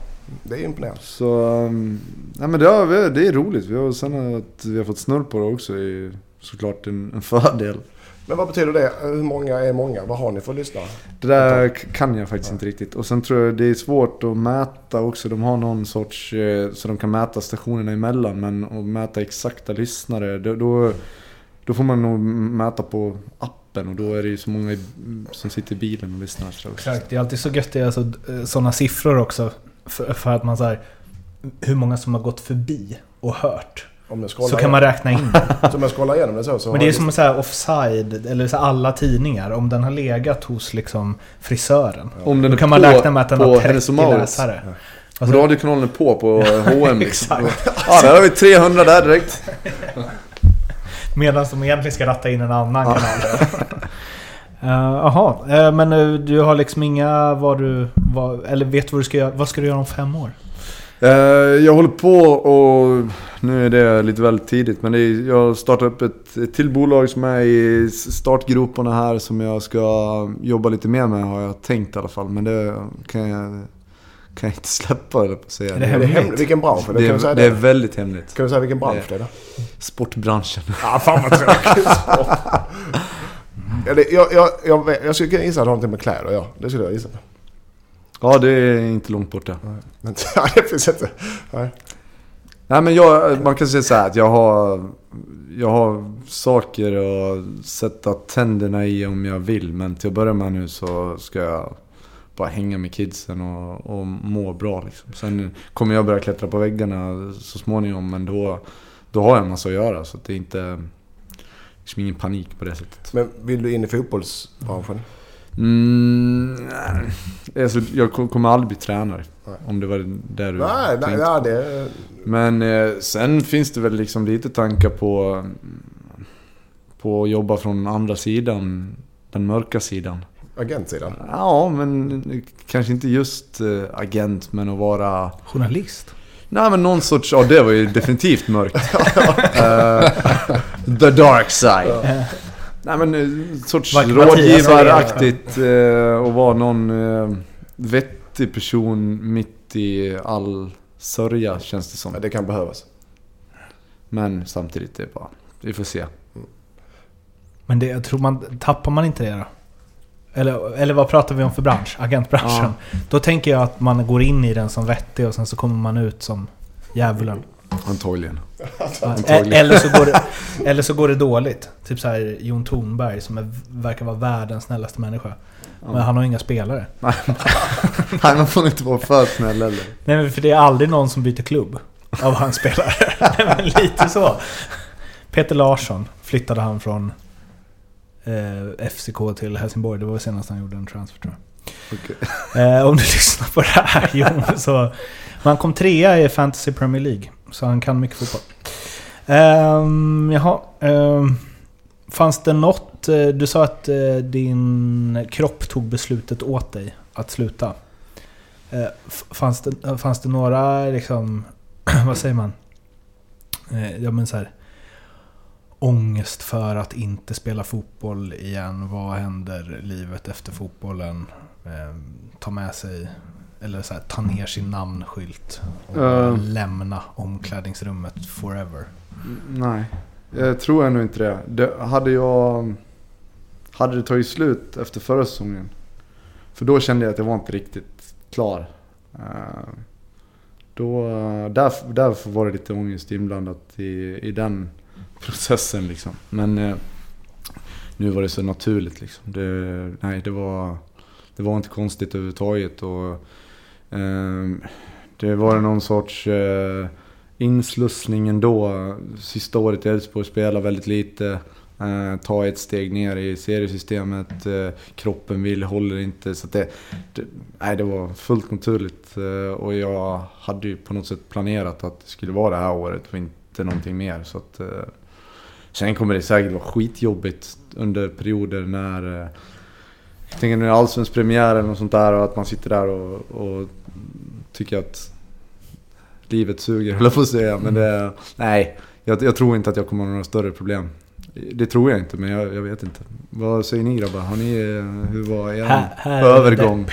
Det är imponerande. så... Um, nej men det, har, vi- det är roligt. Vi har, sen att vi har fått snurr på det också är såklart en, en fördel. Men vad betyder det? Hur många är många? Vad har ni för lyssnare? Det där kan jag faktiskt inte riktigt. Och sen tror jag det är svårt att mäta också. De har någon sorts, eh, så de kan mäta stationerna emellan. Men att mäta exakta lyssnare, då, då, får man nog mäta på appen. Och då är det ju så många som sitter i bilen och lyssnar. Så. Exakt, det är alltid så gött det är alltså, sådana siffror också. För, för att man säger hur många som har gått förbi och hört. Om jag Så kan man räkna in det. Så om jag scrollar igenom det så... så Men det är som så här offside, eller så alla tidningar. Om den har legat hos liksom frisören. Om den Då kan man räkna med att den har Hennes 30 och Mauritz. läsare. Och Alltså, radiokanalen är på på H&M liksom. Ja, där har vi 300 där direkt. Medan de egentligen ska ratta in en annan kanal. Jaha, eh, men eh, du har liksom inga vad du... Vad, eller vet vad du ska göra? Vad ska du göra om fem år? Eh, Jag håller på och nu är det lite väldigt tidigt men det är, jag har startat upp ett, ett till bolag som är i startgroparna här som jag ska jobba lite mer med har jag tänkt i alla fall. Men det kan jag, kan jag inte släppa eller på att säga. Är det Är det hemligt? hemligt? Vilken bransch är det? Det Kan säga är, det är det? väldigt hemligt. Kan du säga vilken bransch det är då? Sportbranschen. Ah, fan vad tråkigt. ja, det, jag, jag, jag, jag skulle kunna gissa att det har någonting med kläder ja. Det skulle jag gissa. Ja, det är inte långt borta. Men ja, det finns inte. Nej. Nej men jag, man kan säga så här att jag har, jag har saker att sätta tänderna i om jag vill. Men till att börja med nu så ska jag bara hänga med kidsen och, och må bra liksom. Sen kommer jag börja klättra på väggarna så småningom men då, då har jag en massa att göra. Så det är inte, liksom ingen panik på det sättet. Men vill du in i fotbollsbranschen? Mm, alltså, jag kommer aldrig bli tränare. Nej. Om det var det du Nej, nej, tänkte ja, det... Men eh, sen finns det väl liksom lite tankar på, på att jobba från andra sidan. Den mörka sidan. Agentsidan. Ja, men kanske inte just eh, agent, men att vara... Journalist? Nej, men någon sorts... Ja, det var ju definitivt mörkt. Eh, the dark side. Eh, Nej, men en sorts Varken Mattias rådgivaraktigt eh, och vara någon eh, vettig person mitt i all sörja, känns det som. Ja, det kan behövas. Men samtidigt, det är bara... Vi får se. Men det, jag tror man, tappar man inte det då? Eller, eller vad pratar vi om för bransch? Agentbranschen. Då tänker jag att man går in i den som vettig och sen så kommer man ut som djävulen. Antagligen. Ja, Antagligen. eller, så går det, eller så går det dåligt. Typ så här Jon Thornberg som är, verkar vara världens snällaste människa. Men han har inga spelare. Nej, man får inte vara för snäll heller. Nej men för det är aldrig någon som byter klubb av hans spelare. Nej, men lite så. Peter Larsson flyttade han från eh, FCK till Helsingborg. Det var senast han gjorde en transfer tror jag. Okej. Eh, om du lyssnar på det här Jon, så... Men han kom trea i Fantasy Premier League. Så han kan mycket fotboll. Um, jaha. Um, fanns det något... Eh, du sa att eh, din kropp tog beslutet åt dig att sluta. Eh, fanns, det, fanns det några liksom... vad säger man? Ja men så här, Ångest för att inte spela fotboll igen. Vad händer livet efter fotbollen? Ehm, ta med sig... Eller så här, ta ner sin namnskylt. Och Eh. lämna omklädningsrummet forever. Nej, jag tror ändå inte det. det. Hade jag... Hade det tagit slut efter förra säsongen. För då kände jag att jag var inte riktigt klar. Eh, Då, därför, därför var det lite ångest inblandat i, i den processen liksom. Men eh, nu var det så naturligt liksom. Det, nej, det var, det var inte konstigt överhuvudtaget. Och, Ehm, det var någon sorts eh, inslussning ändå. Sista året i Elfsborg spelade väldigt lite. Eh, ta ett steg ner i seriesystemet. Eh, kroppen vill, håller inte. Så att det, det, nej, det var fullt naturligt. Eh, och jag hade ju på något sätt planerat att det skulle vara det här året och inte någonting mer. Så att, eh, sen kommer det säkert vara skitjobbigt under perioder när... Eh, jag tänker nu allsvensk premiär eller något sånt där och att man sitter där och, och tycker att livet suger, höll jag på att säga. Men det, nej, jag, jag tror inte att jag kommer ha några större problem. Det tror jag inte, men jag, jag vet inte. Vad säger ni grabbar? Har ni, eh, hur var er Här- här är övergång?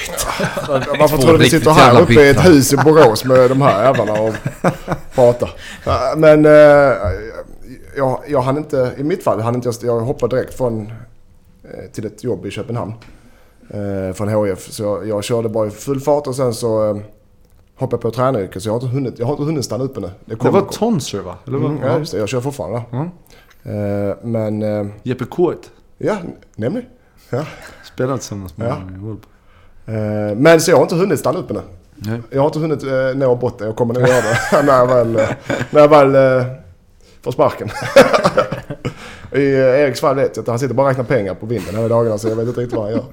Varför tror du vi sitter här uppe i ett hus i Borås med de här jävlarna och pratar? Men eh, jag, jag hann inte, i mitt fall, hann inte jag, jag hoppade direkt från, eh, till ett jobb i Köpenhamn. Eh, från HIF. Så jag, jag körde bara i full fart och sen så eh, hoppade jag på tränaryrket. Så jag har inte hunnit, jag har inte hunnit stanna uppe nu. Det kommer- var Tonser va? Eller? Mm, ja, just det. Jag kör fortfarande. Ja. Eh, men, eh, Jeppe Kåt ja, nämligen. Ja. spelade tillsammans med Ja. Wolf. Eh, men så jag har inte hunnit stanna uppe nu. Nej. Jag har inte hunnit eh, nå botten. Jag kommer nog göra det när jag väl, eh, när jag väl eh, får sparken. I eh, Eriks fall vet jag att han sitter bara och räknar pengar på vinden hela dagarna så jag vet inte riktigt vad han gör.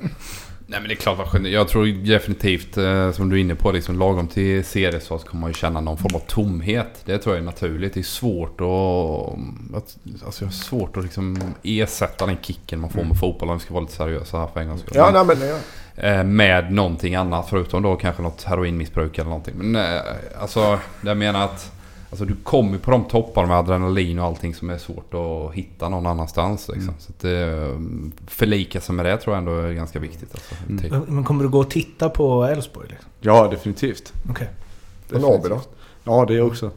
Nej men det är klart vad Jag tror definitivt, eh, som du är inne på, liksom, lagom till serie så kommer man ju känna någon form av tomhet. Det tror jag är naturligt. Det är svårt att... alltså, det är svårt att liksom ersätta den kicken man får med fotboll om vi ska vara lite seriösa här för en gångs skull. Ja, nej, men, ja. Eh, Med någonting annat förutom då kanske något heroinmissbruk eller någonting. Men eh, alltså, jag menar att alltså, du kommer på de toppar med adrenalin och allting som är svårt att hitta någon annanstans. Liksom. Så att eh, förlika sig med det tror jag ändå är ganska viktigt. Alltså, Mm. Typ. Men kommer du gå och titta på Elfsborg? Liksom? Ja, definitivt. Okej. Och Norrby då? Ja, det också.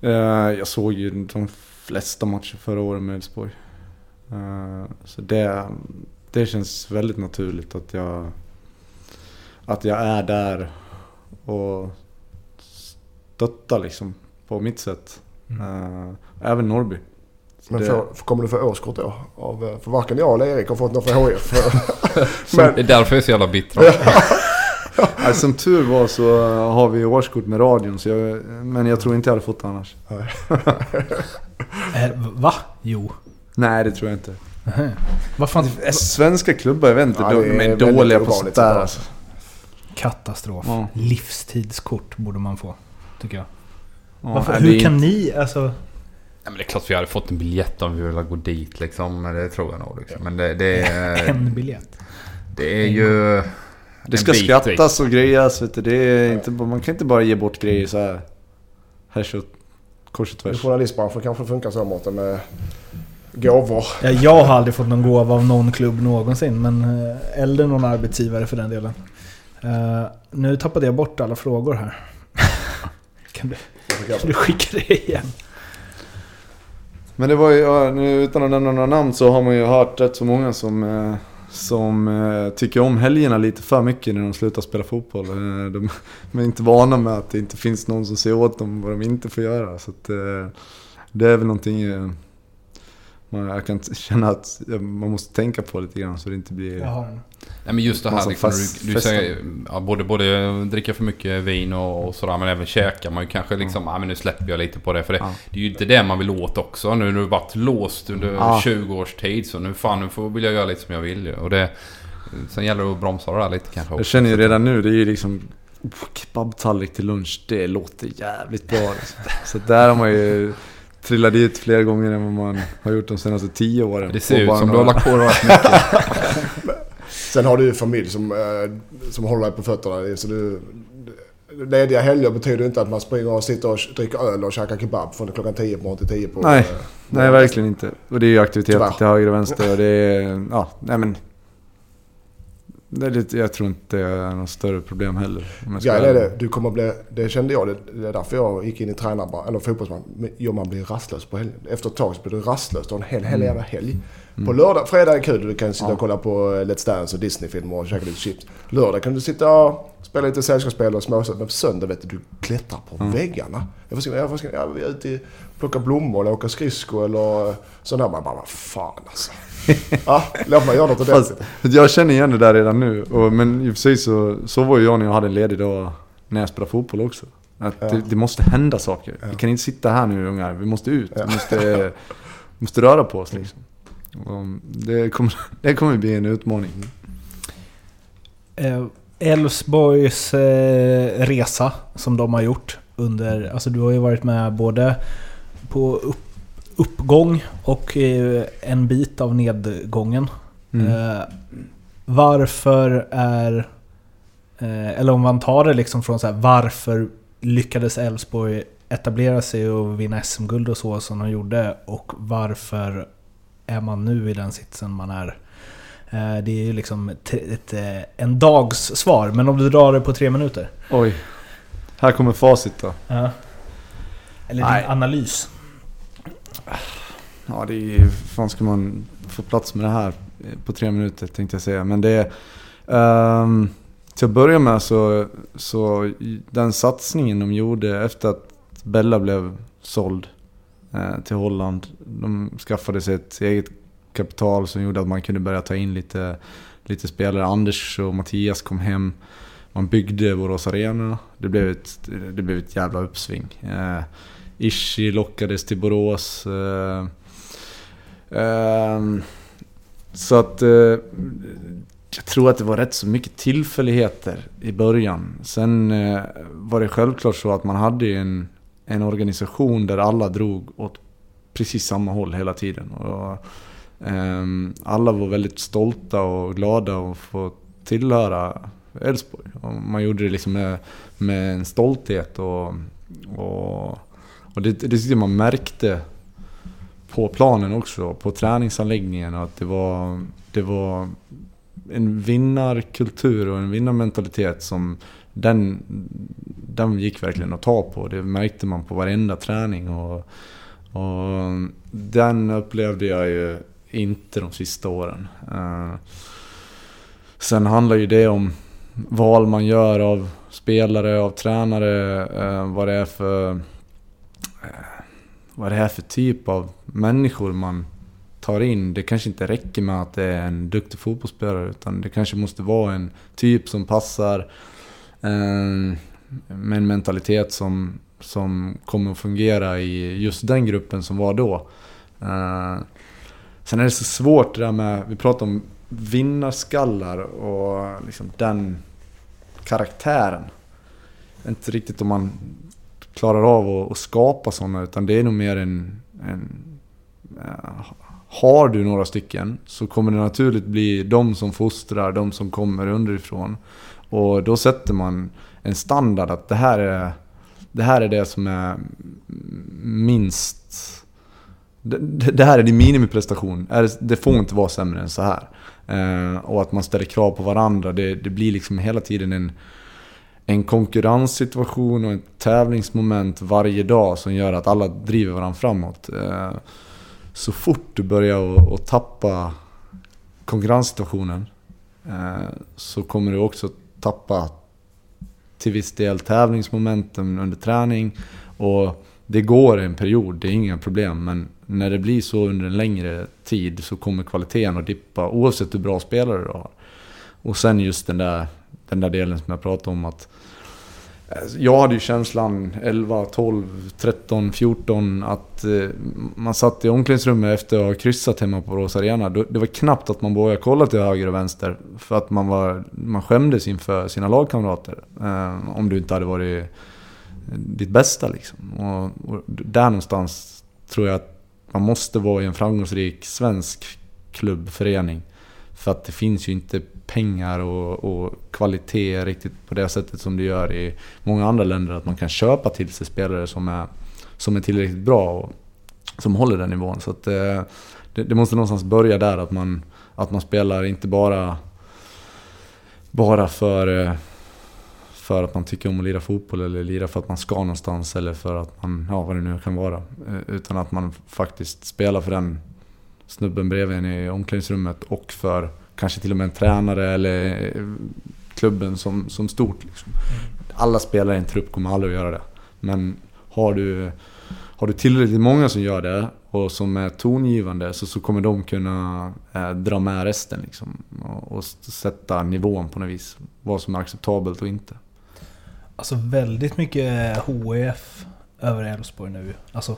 Eh, jag såg ju de flesta matcher förra året med Elfsborg. Eh, så det, det känns väldigt naturligt att jag, att jag är där och stöttar liksom på mitt sätt. Eh, även Norrby. Så Men det- får, kommer du få årskort då? Av, eh, för varken jag eller Erik har fått något från HIF. Det är därför jag är så jävla bitter. Ja, som tur var så har vi årskort med radion, så jag, men jag tror inte jag hade fått det annars. Eh, va? Jo. Nej, det tror jag inte. Vad fan? Svenska klubbar, jag vet inte, Ja, de det är dåliga på sånt där alltså. Katastrof. Ja. Livstidskort borde man få. Tycker jag. Ja, Varför, nej, hur är kan inte- ni, alltså... Ja, men det är klart vi hade fått en biljett om vi ville gå dit liksom. Men Det tror jag nog. Liksom. Men det, det, är, En biljett. det är ju... Det ska bit skrattas och grejas, vet du. Det är inte, man kan inte bara ge bort grejer så här. Härs och kors och I tvärs. journalistbranschen kanske det funkar så Mårten med gåvor. Ja, jag har aldrig fått någon gåva av någon klubb någonsin, men... eh, Eller någon arbetsgivare för den delen. Eh, nu tappade jag bort alla frågor här. Kan, du, kan du skicka det igen? Men det var ju, utan att nämna några namn så har man ju hört rätt så många som, eh, som eh, tycker om helgerna lite för mycket när de slutar spela fotboll. Eh, De, de är inte vana med att det inte finns någon som säger åt dem vad de inte får göra. Så att, det är väl någonting man, jag kan känna att man måste tänka på lite grann så det inte blir... Nej men just det här liksom, fest- du, du säger, ja, både, både dricka för mycket vin och, och sådär men även käka man ju kanske liksom, ja men nu släpper jag lite på det för det, Ja. det är ju inte det man vill åt också. Nu har du varit låst under Ja. 20 års tid så nu fan nu får, vill jag göra lite som jag vill ju. Och det, sen gäller det att bromsa det där lite kanske Jag känner ju redan nu, det är ju liksom oh, kebabtallrik till lunch, det låter jävligt bra. Liksom. Så där har man ju trillat dit fler gånger än vad man har gjort de senaste tio åren. Det ser ut som du har några- lagt på rätt mycket. Sen har du ju familj som, eh, som håller dig på fötterna. Så du, lediga helger betyder inte att man springer och sitter och dricker öl och käkar kebab från klockan 10 på morgonen till 10 på... Nej. eh, Nej, verkligen inte. Och det är ju aktiviteter Tyvärr. till höger och vänster och det är... Ja, nej men... Det är lite, jag tror inte det är något större problem heller. Ska Grejen är det, du kommer bli, det kände jag, det, det är därför jag gick in i tränarbranschen, eller fotbollsman. Jo, man blir rastlös på helgen. Efter ett tag så blir du rastlös. Du har en hel, hel jävla helg. På lördag, fredag är kul. Du kan sitta Ja. och kolla på eh, Let's Dance och Disney-filmer och käka lite chips. Lördag kan du sitta och spela lite sällskapsspel och småsa. Men på söndag vet du, du klättrar på väggarna. Jag ska, jag ska, jag är ute och plocka blommor eller åka skridskor eller sånt där. Man bara, vad fan alltså. ja, låt mig göra något ordentligt. Jag känner igen det där redan nu. Och, men i och för sig så, så var ju jag när jag hade en ledig dag när jag spelade fotboll också. Att Ja. det, det måste hända saker. Vi kan inte sitta här nu ungar, vi måste ut. Vi måste, måste röra på oss liksom. Det, kommer, det kommer bli en utmaning. Eh, Elfsborgs eh, resa som de har gjort under... Alltså du har ju varit med både på upp, uppgång och eh, en bit av nedgången. Mm. Varför är... Eller om man tar det liksom från så här, varför lyckades Elfsborg etablera sig och vinna SM-guld och så som de gjorde och varför är man nu i den sitsen man är? Eh, det är ju liksom ett, ett, eh, en dags svar, men om du drar det på tre minuter? Oj. Här kommer facit då. Ja. Eller Nej. din analys? Ja, det är ju... fan ska man få plats med det här på tre minuter tänkte jag säga. Men det ehm, till att börja med så, så den satsningen de gjorde efter att Bella blev såld eh, Eh, till Holland. De skaffade sig ett eget kapital som gjorde att man kunde börja ta in lite, lite spelare. Anders och Mattias kom hem. Man byggde Borås Arena. Det blev ett, det blev ett jävla uppsving. Eh, Ishi lockades till Borås. Eh, eh, så att eh, jag tror att det var rätt så mycket tillfälligheter i början. Sen eh, var det självklart så att man hade ju en, en organisation där alla drog åt precis samma håll hela tiden. Och, um, alla var väldigt stolta och glada att få tillhöra Elfsborg. Man gjorde det liksom med, med en stolthet och, och, och det, det tyckte man märkte på planen också, på träningsanläggningen. Att det var, det var en vinnarkultur och en vinnarmentalitet som den, den gick verkligen att ta på. Det märkte man på varenda träning. Och, och den upplevde jag ju inte de sista åren. Eh, sen handlar ju det om val man gör av spelare, av tränare, eh, vad det är för eh, vad det är för typ av människor man tar in. Det kanske inte räcker med att det är en duktig fotbollsspelare utan det kanske måste vara en typ som passar eh, med en mentalitet som, som kommer att fungera i just den gruppen som var då. Eh, sen är det så svårt det där med, vi pratar om vinnarskallar och liksom den karaktären. Inte riktigt om man klarar av att, att skapa sådana utan det är nog mer en, en eh, har du några stycken så kommer det naturligt bli de som fostrar, de som kommer underifrån. Och då sätter man en standard att det här är det, här är det som är minst... Det, det här är din minimiprestation. Det- får inte vara sämre än så här. Eh, och att man ställer krav på varandra. Det, det blir liksom hela tiden en, en konkurrenssituation och ett tävlingsmoment varje dag som gör att alla driver varandra framåt. Eh, så fort du börjar att, tappa konkurrenssituationen eh, så kommer du också tappa till viss del tävlingsmomentum under träning. Och det går en period, det är inga problem. Men när det blir så under en längre tid så kommer kvaliteten att dippa oavsett hur bra spelare du har. Och sen just den där, den där delen som jag pratade om att Alltså, jag hade ju känslan 11, 12, 13, 14 att eh, man satt i omklädningsrummet efter att ha kryssat hemma på Rås Arena. Det var knappt att man vågade kolla till höger och vänster. För att man, var, man skämdes inför sina lagkamrater. Eh, om du inte hade varit eh, ditt bästa liksom. Och, och där någonstans tror jag att man måste vara i en framgångsrik svensk klubbförening. För att det finns ju inte pengar och, och, kvalitet riktigt på det sättet som det gör i många andra länder. Att man kan köpa till sig spelare som är, som är tillräckligt bra och som håller den nivån. Så att, eh, det, det, måste någonstans börja där att man, att man spelar inte bara, bara för, eh, för att man tycker om att lira fotboll eller lira för att man ska någonstans eller för att man, ja vad det nu kan vara. Eh, utan att man faktiskt spelar för den snubben bredvid en i omklädningsrummet och för kanske till och med en tränare eller eh, klubben som, som stort. Liksom. Alla spelare i en trupp kommer aldrig att göra det. Men har du, har du tillräckligt många som gör det och som är tongivande så, så kommer de kunna eh, dra med resten liksom, och, och, sätta nivån på något vis. Vad som är acceptabelt och inte. Alltså väldigt mycket eh, HF över Elfsborg nu. Alltså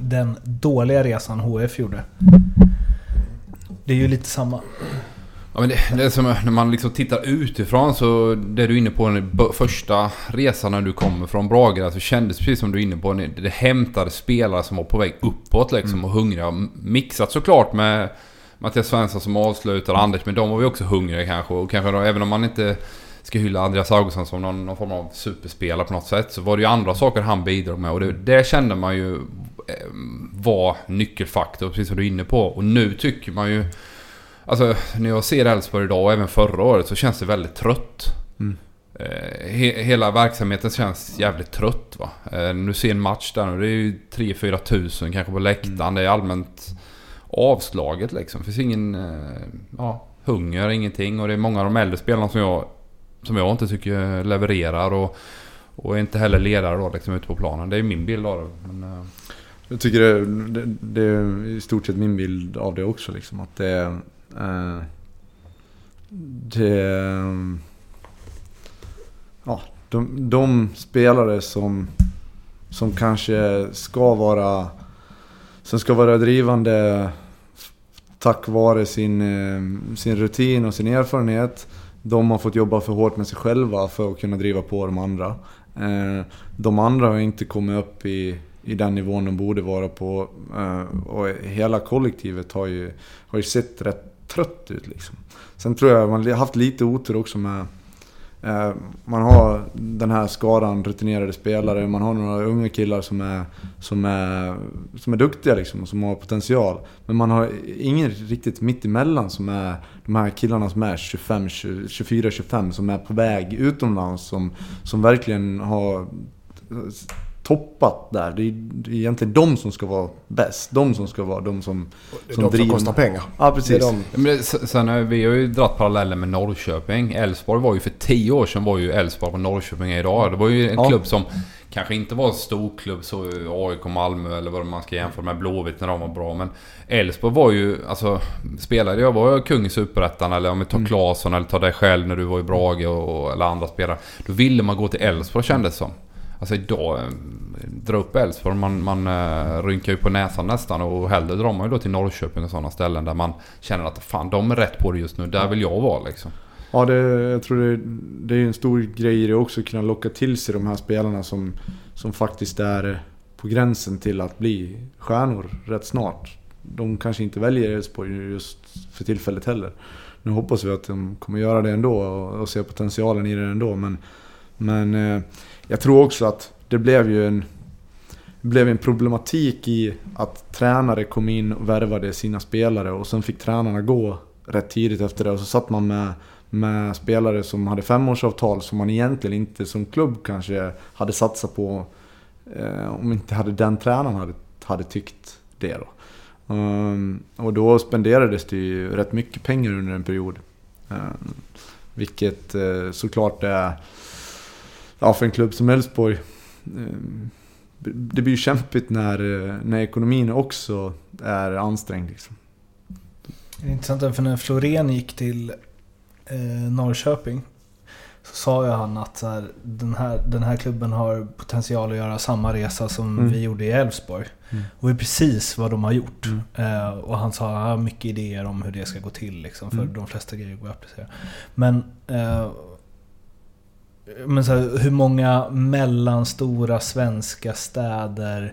den dåliga resan HF gjorde. Det är ju lite samma. Ja, men det, det är som när man liksom tittar utifrån så det du är inne på den första resan när du kommer från Brage. Alltså kändes precis som du är inne på. Det hämtade spelare som var på väg uppåt liksom och hungriga. Mixat såklart med Mattias Svensson som avslutar, Anders, men de var ju också hungriga kanske. Och kanske då, även om man inte ska hylla Andreas Augustsson som någon, någon, form av superspelare på något sätt. Så var det ju andra saker han bidrog med och det, det kände man ju var nyckelfaktor, precis som du är inne på. Och nu tycker man ju... Alltså när jag ser Elfsborg idag och även förra året så känns det väldigt trött. Mm. Eh, he, hela verksamheten känns jävligt trött va. Eh, nu ser en match där nu, det är ju 3-4 tusen kanske på läktaren. Mm. Det är allmänt avslaget liksom. Det finns ingen eh, ja, hunger, ingenting. Och det är många av de äldre spelarna som jag som jag inte tycker levererar och, och inte heller ledare då liksom ute på planen. Det är min bild av det. Men. Jag tycker det, det, det, är i stort sett min bild av det också. Liksom, att det, eh, det ja, de, de, spelare som, som kanske ska vara som ska vara drivande tack vare sin, eh, sin rutin och sin erfarenhet de har fått jobba för hårt med sig själva för att kunna driva på de andra. Eh, de andra har inte kommit upp i, i den nivån de borde vara på. Eh, och hela kollektivet har ju, har ju sett rätt trött ut liksom. Sen tror jag man har haft lite otur också med eh, man har den här skaran rutinerade spelare, man har några unga killar som är, som är, som är duktiga liksom, och som har potential. Men man har ingen riktigt mittemellan som är de här killarna som är 25, 24, 25 som är på väg utomlands. Som, som verkligen har toppat där. Det är, det är egentligen de som ska vara bäst. De som ska vara de som, som de driver. som kostar pengar. Ja, precis. De... Men sen har vi har ju dragit paralleller med Norrköping. Elfsborg var ju för tio år sedan var ju Elfsborg vad Norrköping är idag. Det var ju en ja. klubb som kanske inte var en stor klubb så AIK Malmö eller vad man ska jämföra med Blåvitt när de var bra. Men Elfsborg var ju, alltså spelade jag var jag kung i Superettan eller om vi tar mm. Claesson eller tar dig själv när du var i Brage och, eller andra spelare. Då ville man gå till Elfsborg kändes det som. Alltså idag, eh, dra upp Elfsborg, man, man uh, rynkar ju på näsan nästan och hellre drar man ju då till Norrköping och sådana ställen där man känner att fan de är rätt på det just nu, där vill jag vara liksom. Ja, det, jag tror det, det är en stor grej i det också, att kunna locka till sig de här spelarna som, som faktiskt är på gränsen till att bli stjärnor rätt snart. De kanske inte väljer Elfsborg just för tillfället heller. Nu hoppas vi att de kommer göra det ändå och, och se potentialen i det ändå. Men, men eh, jag tror också att det blev ju en, blev en problematik i att tränare kom in och värvade sina spelare och sen fick tränarna gå rätt tidigt efter det. Och så satt man med, med spelare som hade femårsavtal som man egentligen inte som klubb kanske hade satsat på eh, om inte hade den tränaren hade, hade tyckt det då. Um, och då spenderades det ju rätt mycket pengar under en period. Um, vilket eh, såklart är, ja för en klubb som Elfsborg, um, det blir ju kämpigt när, när ekonomin också är ansträngd. Liksom. Det är intressant för när Florén gick till eh, Norrköping så sa ju han att så här, den, här, den här klubben har potential att göra samma resa som mm. vi gjorde i Elfsborg. Mm. Och det är precis vad de har gjort. Mm. Eh, och han sa att han har mycket idéer om hur det ska gå till. Liksom, för mm. de flesta grejer går att applicera. Men, eh, men så här, hur många mellanstora svenska städer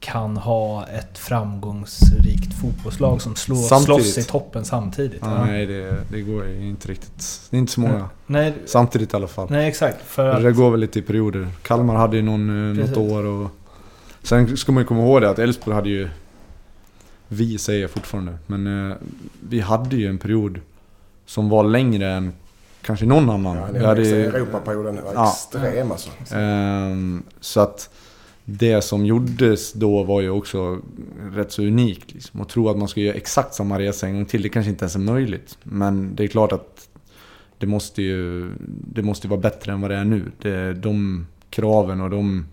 kan ha ett framgångsrikt fotbollslag som slår, slåss i toppen samtidigt. Ja, nej, det, det går inte riktigt. Det är inte så många. Nej, samtidigt i alla fall. Nej, exakt. För att... Det går väl lite i perioder. Kalmar hade ju någon, eh, något år och... Sen ska man ju komma ihåg det att Elfsborg hade ju... Vi säger jag fortfarande, men eh, vi hade ju en period som var längre än kanske någon annan. Ja, vi hade, Europaperioden var ja, extrem alltså. Um, så att det som gjordes då var ju också rätt så unikt. Liksom. Och tro att man ska göra exakt samma resa en gång till, det kanske inte ens är möjligt. Men det är klart att det måste ju det måste vara bättre än vad det är nu. Det, de kraven och de,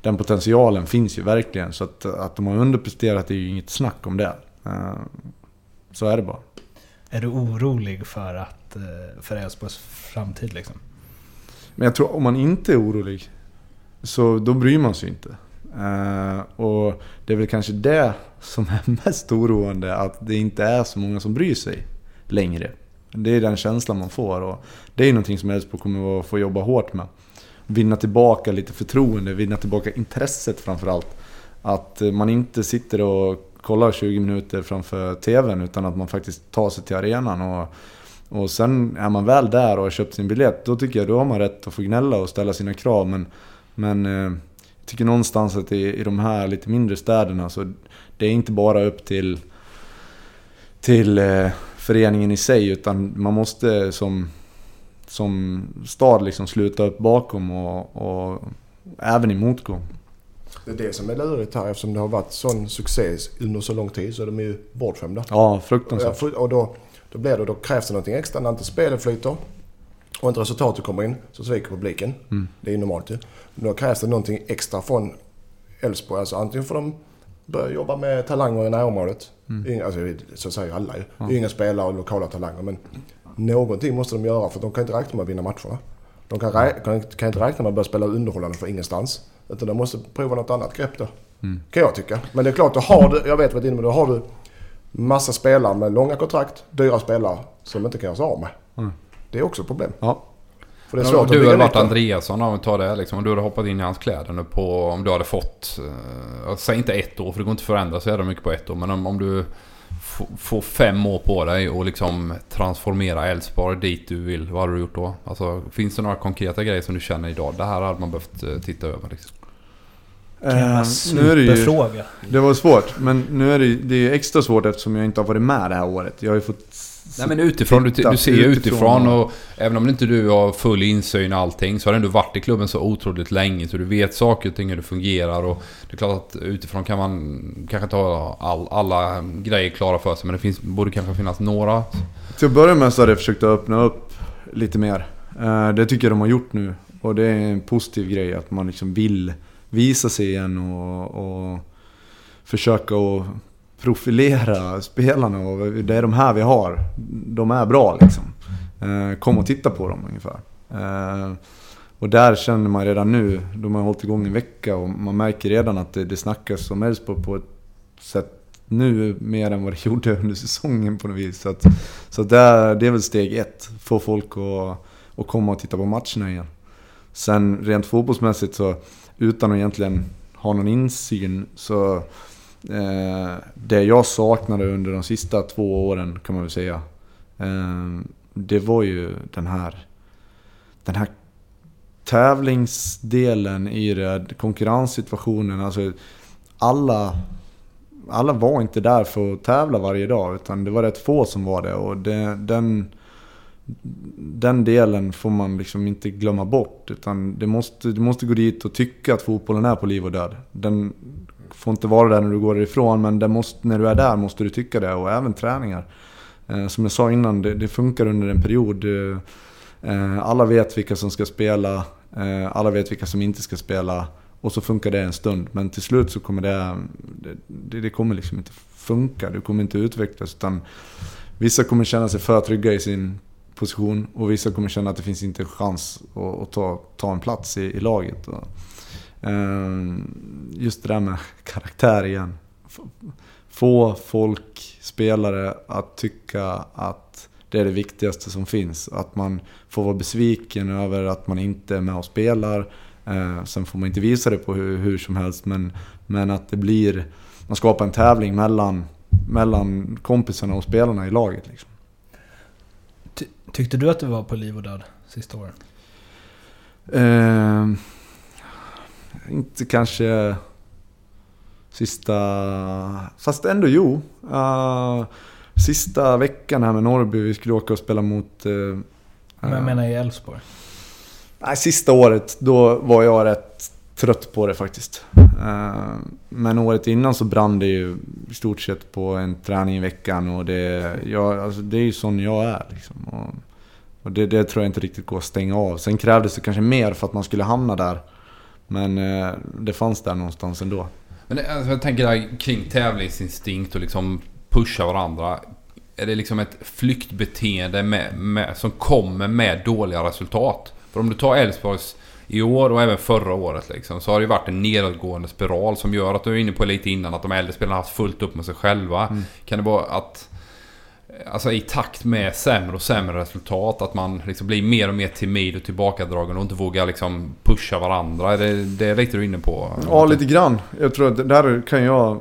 den potentialen finns ju verkligen. Så att, att de har underpresterat det är ju inget snack om det. Eh, så är det bara. Är du orolig för, att, Eh, för Elfsborgs framtid liksom? Men jag tror om man inte är orolig så då bryr man sig inte. Uh, och det är väl kanske det som är mest oroande, att det inte är så många som bryr sig längre. Det är den känslan man får och det är någonting som Elfsborg kommer att få jobba hårt med. Vinna tillbaka lite förtroende, vinna tillbaka intresset framförallt. Att eh, man inte sitter och kollar 20 minuter framför TVn utan att man faktiskt tar sig till arenan. Och, och sen är man väl där och har köpt sin biljett, då tycker jag då har man rätt att få gnälla och ställa sina krav. Men men eh, jag tycker någonstans att i, i de här lite mindre städerna så det är inte bara upp till, till eh, föreningen i sig utan man måste som, som stad liksom sluta upp bakom och, och även i motgång. Det är det som är lurigt här eftersom det har varit sån succé under så lång tid så är de ju bortskämda. Ja, fruktansvärt. Och då, då, blir det, då krävs det någonting extra när inte spelet flyter och inte resultatet kommer in så sviker publiken. Mm. Det är normalt ju. Då krävs det någonting extra från Elfsborg. Alltså antingen får de börja jobba med talanger i närområdet. Mm. alltså, så säger alla ju. Ja. Yngre spelare och lokala talanger. Men någonting måste de göra för de kan inte räkna med att vinna matcherna. De kan, kan, kan inte räkna med att börja spela underhållande för ingenstans. Utan de måste prova något annat grepp då. Mm. Kan jag tycka. Men det är klart, då har du, jag vet vad det innebär, då har du massa spelare med långa kontrakt, dyra spelare som inte kan göra sig av med. Mm. Det är också ett problem. Ja. För det är svårt du hade varit Andreasson om vi tar det liksom. Om du hade hoppat in i hans kläder nu på... Om du hade fått... Uh, säg inte ett år för det går inte att förändra så jävla mycket på ett år. Men om, om du får fem år på dig och liksom transformera Elfsborg dit du vill. Vad hade du gjort då? Alltså, finns det några konkreta grejer som du känner idag? Det här hade man behövt uh, titta över liksom. Uh, nu är det ju, Det var svårt, men nu är det, det är extra svårt eftersom jag inte har varit med det här året. Jag har ju fått Nej men utifrån, du, du ser ju utifrån och även om inte du har full insyn i allting så har du ändå varit i klubben så otroligt länge så du vet saker och ting hur det fungerar och det är klart att utifrån kan man kanske inte ha all, alla grejer klara för sig men det finns, borde kanske finnas några. Till att börja med så har jag försökt öppna upp lite mer. Eh, det tycker jag de har gjort nu och det är en positiv grej att man liksom vill visa sig igen och, och försöka att profilera spelarna och det är de här vi har. De är bra liksom. Eh, kom och titta på dem ungefär. Eh, och där känner man redan nu, de har hållit igång en vecka och man märker redan att det, det snackas om Elfsborg på ett sätt nu mer än vad det gjorde under säsongen på något vis. Så, att, så det, är, det är väl steg ett, få folk att, att komma och titta på matcherna igen. Sen rent fotbollsmässigt så, utan att egentligen ha någon insyn, så Eh, det jag saknade under de sista två åren kan man väl säga. Eh, det var ju den här, den här tävlingsdelen i det, konkurrenssituationen. Alltså alla, alla var inte där för att tävla varje dag utan det var rätt få som var det. Och det, den, den delen får man liksom inte glömma bort. Utan det måste, du måste gå dit och tycka att fotbollen är på liv och död. Den får inte vara där när du går därifrån, men måste, när du är där måste du tycka det. Och även träningar. Eh, som jag sa innan, det, det funkar under en period. Eh, eh, alla vet vilka som ska spela, eh, alla vet vilka som inte ska spela. Och så funkar det en stund, men till slut så kommer det... Det, det kommer liksom inte funka, du kommer inte utvecklas. Utan vissa kommer känna sig för trygga i sin position och vissa kommer känna att det finns inte en chans att, att ta, ta en plats i, i laget. Och, eh, just det där med karaktär igen. Få folk, spelare, att tycka att det är det viktigaste som finns. Att man får vara besviken över att man inte är med och spelar. Eh, sen får man inte visa det på hur, hur som helst, men, men att det blir... Man skapar en tävling mellan, mellan kompisarna och spelarna i laget. Liksom. Ty tyckte du att det var på liv och död sista åren? Eh, inte kanske sista... Fast ändå jo. Uh, sista veckan här med Norrby, vi skulle åka och spela mot... Uh, Men jag menar i Elfsborg? Nej, sista året, då var jag rätt trött på det faktiskt. Eh, men året innan så brann det ju i stort sett på en träning i veckan och det, jag, alltså det är ju sån jag är. Liksom. Och, och det, det, tror jag inte riktigt går att stänga av. Sen krävdes det kanske mer för att man skulle hamna där. Men eh, det fanns där någonstans ändå. Men det, alltså, jag tänker där kring tävlingsinstinkt och liksom pusha varandra. Är det liksom ett flyktbeteende med, med, som kommer med dåliga resultat? För om du tar Elfsborgs i år och även förra året liksom, så har det varit en nedåtgående spiral som gör att du är inne på lite innan att de äldre spelarna har haft fullt upp med sig själva. Mm. Kan det vara att Alltså i takt med sämre och sämre resultat. Att man liksom blir mer och mer timid och tillbakadragen och inte vågar liksom pusha varandra. Det, det är lite du är inne på? Ja, lite grann. Jag tror att där kan jag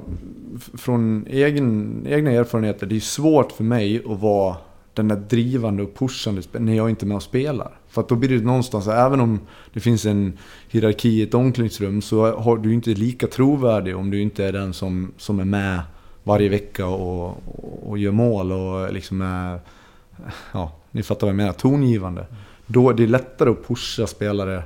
från egen, egna erfarenheter. Det är svårt för mig att vara den där drivande och pushande när jag inte är med och spelar. För att då blir det någonstans, även om det finns en hierarki i ett omklädningsrum så har du inte lika trovärdig om du inte är den som, som är med varje vecka och, och, och gör mål och liksom är... Ja, ni fattar vad jag menar. Tongivande. Då är det lättare att pusha spelare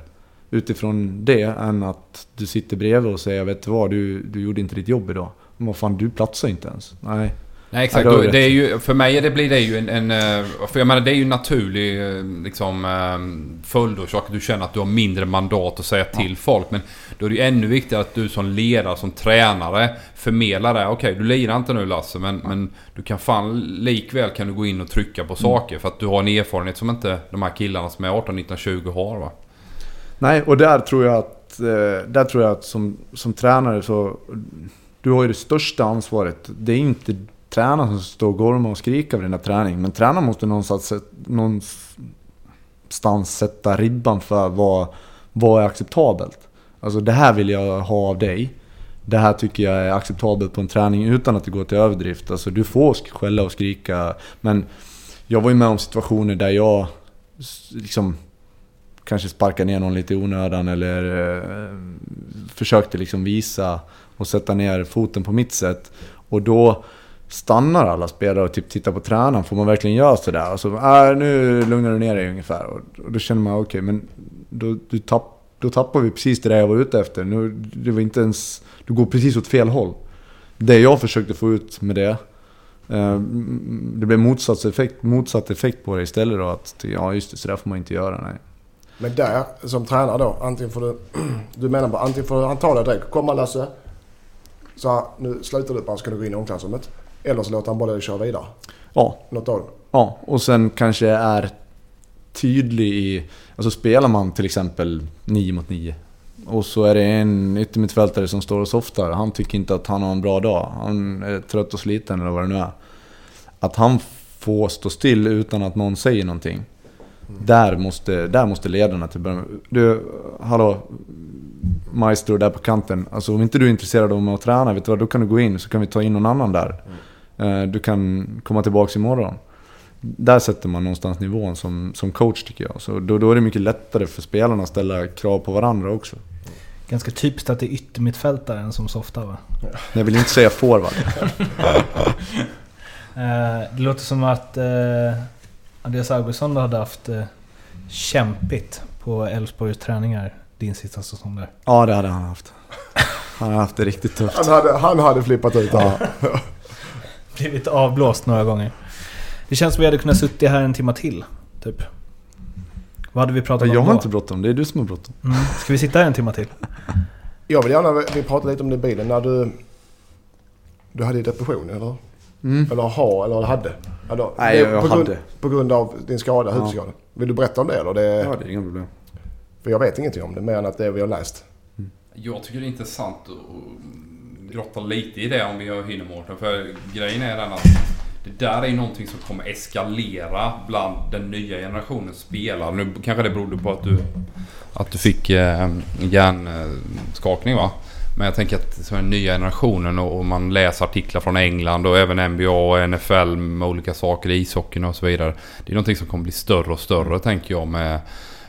utifrån det än att du sitter bredvid och säger vet du vad, du, du gjorde inte ditt jobb idag. Men vad fan, du platsar inte ens. Nej. Nej exakt, ja, det är ju, för mig det blir det ju en, en, eh, För jag menar det är ju en naturlig eh, liksom, eh, följdorsak. Du känner att du har mindre mandat att säga till ja. folk. Men då är det ju ännu viktigare att du som ledare, som tränare förmedlar det. Okej, okay, du lirar inte nu Lasse men, ja. men du kan fan likväl kan du gå in och trycka på mm. saker. För att du har en erfarenhet som inte de här killarna som är 18, 19, 20 har va. Nej, och där tror jag att... Där tror jag att som, som tränare så... Du har ju det största ansvaret. Det är inte tränaren som står och gormar och skriker vid den där träningen. Men tränaren måste någonstans, någonstans sätta ribban för vad, vad är acceptabelt. Alltså det här vill jag ha av dig. Det här tycker jag är acceptabelt på en träning utan att det går till överdrift. Alltså du får skälla och skrika. Men jag var ju med om situationer där jag liksom kanske sparkade ner någon lite i onödan eller eh, försökte liksom visa och sätta ner foten på mitt sätt. Och då stannar alla spelare och typ tittar på tränaren. Får man verkligen göra sådär? Och så, äh, nu lugnar du ner dig ungefär. Och, och då känner man, okej, okay, men då, du tapp, då tappar vi precis det där jag var ute efter. Nu, det var inte ens, du går precis åt fel håll. Det jag försökte få ut med det, eh, det blev motsatt effekt, motsatt effekt på det istället då. Att, ja just det, sådär får man inte göra, nej. Men där, som tränare då, antingen får du... Du menar bara, antingen får han ta det direkt. Komma Lasse. Så här, nu slutar du bara, ska du gå in i omklädningsrummet. Eller så låter han bara dig köra vidare. Ja. Något av Ja, och sen kanske är tydlig i... Alltså spelar man till exempel 9 mot 9 och så är det en yttermittfältare som står och softar. Han tycker inte att han har en bra dag. Han är trött och sliten eller vad det nu är. Att han får stå still utan att någon säger någonting. Mm. Där, måste, där måste ledarna till början... Du, hallå, maestro där på kanten. Alltså om inte du är intresserad av att träna, vet du vad, då kan du gå in så kan vi ta in någon annan där. Mm. Du kan komma tillbaka imorgon. Där sätter man någonstans nivån som, som coach tycker jag. Så då, då är det mycket lättare för spelarna att ställa krav på varandra också. Ganska typiskt att det är yttermittfältaren som softar va? Jag vill inte säga forward. Eh, det låter som att eh, Andreas Augustsson hade haft kämpigt på Elfsborgs träningar din sista säsong där? Ja, det hade han haft. Han har haft det riktigt tufft. Han hade, han hade flippat ut där. Blivit avblåst några gånger. Det känns som vi hade kunnat suttit här en timme till. Typ. Vad hade vi pratat om Jag har då? inte bråttom, det är du som har bråttom. Mm. Ska vi sitta här en timme till? Jag vill gärna, vi pratade lite om det i bilen när du... Du hade depression eller? Mm. Eller ha, eller hade? Eller, Nej, är jag på grund, hade. På grund av din skada, Ja. huvudskada. Vill du berätta om det eller? Det, Ja, det är inga problem. För jag vet ingenting om det mer än att det vi har läst. Jag tycker det är intressant att grotta lite i det om vi hinner Mårten. För grejen är den att det där är någonting som kommer eskalera bland den nya generationens spelare. Nu kanske det berodde på att du, att du fick eh, hjärnskakning va? Men jag tänker att den nya generationen och, man läser artiklar från England och även NBA och NFL med olika saker, ishockeyn och så vidare. Det är någonting som kommer bli större och större tänker jag med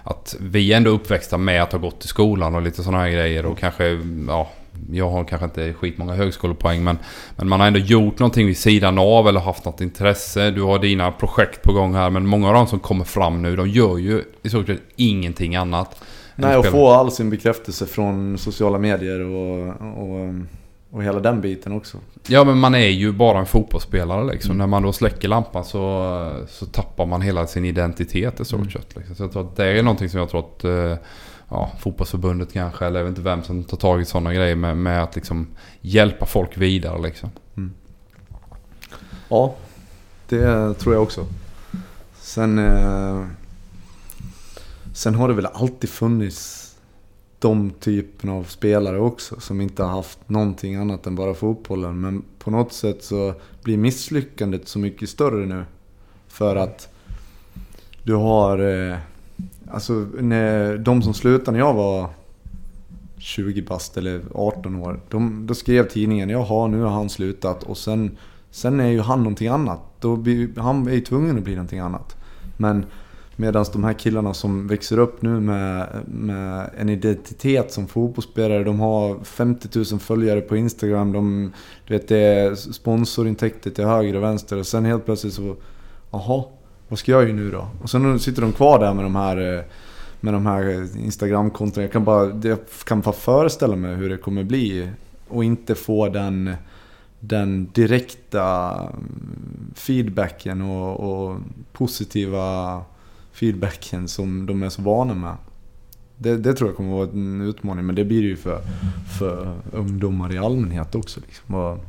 att vi är ändå uppväxta med att ha gått i skolan och lite sådana här grejer och kanske, ja, jag har kanske inte skitmånga högskolepoäng men, men man har ändå gjort någonting vid sidan av eller haft något intresse. Du har dina projekt på gång här men många av de som kommer fram nu de gör ju i stort sett ingenting annat. Nej, och få all sin bekräftelse från sociala medier och, och, och hela den biten också. Ja men man är ju bara en fotbollsspelare liksom. Mm. När man då släcker lampan så, så tappar man hela sin identitet i stort Mm. sett. Liksom. Så jag tror att det är någonting som jag tror att eh, ja, fotbollsförbundet kanske, eller jag vet inte vem som tar tag i sådana grejer med, med att liksom hjälpa folk vidare liksom. Ja, det tror jag också. Sen, eh, sen har det väl alltid funnits de typen av spelare också som inte har haft någonting annat än bara fotbollen. Men på något sätt så blir misslyckandet så mycket större nu. För att du har... Eh, alltså när, de som slutade när jag var 20 bast eller 18 år. De, då skrev tidningen jaha nu har han slutat och sen Sen är ju han någonting annat. Då blir, han är ju tvungen att bli någonting annat. Men medan de här killarna som växer upp nu med, med en identitet som fotbollsspelare. De har 50 000 följare på Instagram. De, du vet, det är sponsorintäkter till höger och vänster. Och sen helt plötsligt så... Jaha, vad ska jag göra nu då? Och sen sitter de kvar där med de här... Eh, med de här Instagram-kontona. Jag kan bara, jag kan bara föreställa mig hur det kommer bli. Och inte få den den direkta mm, feedbacken och, och positiva feedbacken som de är så vana med. Det, det tror jag kommer vara en utmaning, men det blir det ju för, för ungdomar i allmänhet också. Liksom.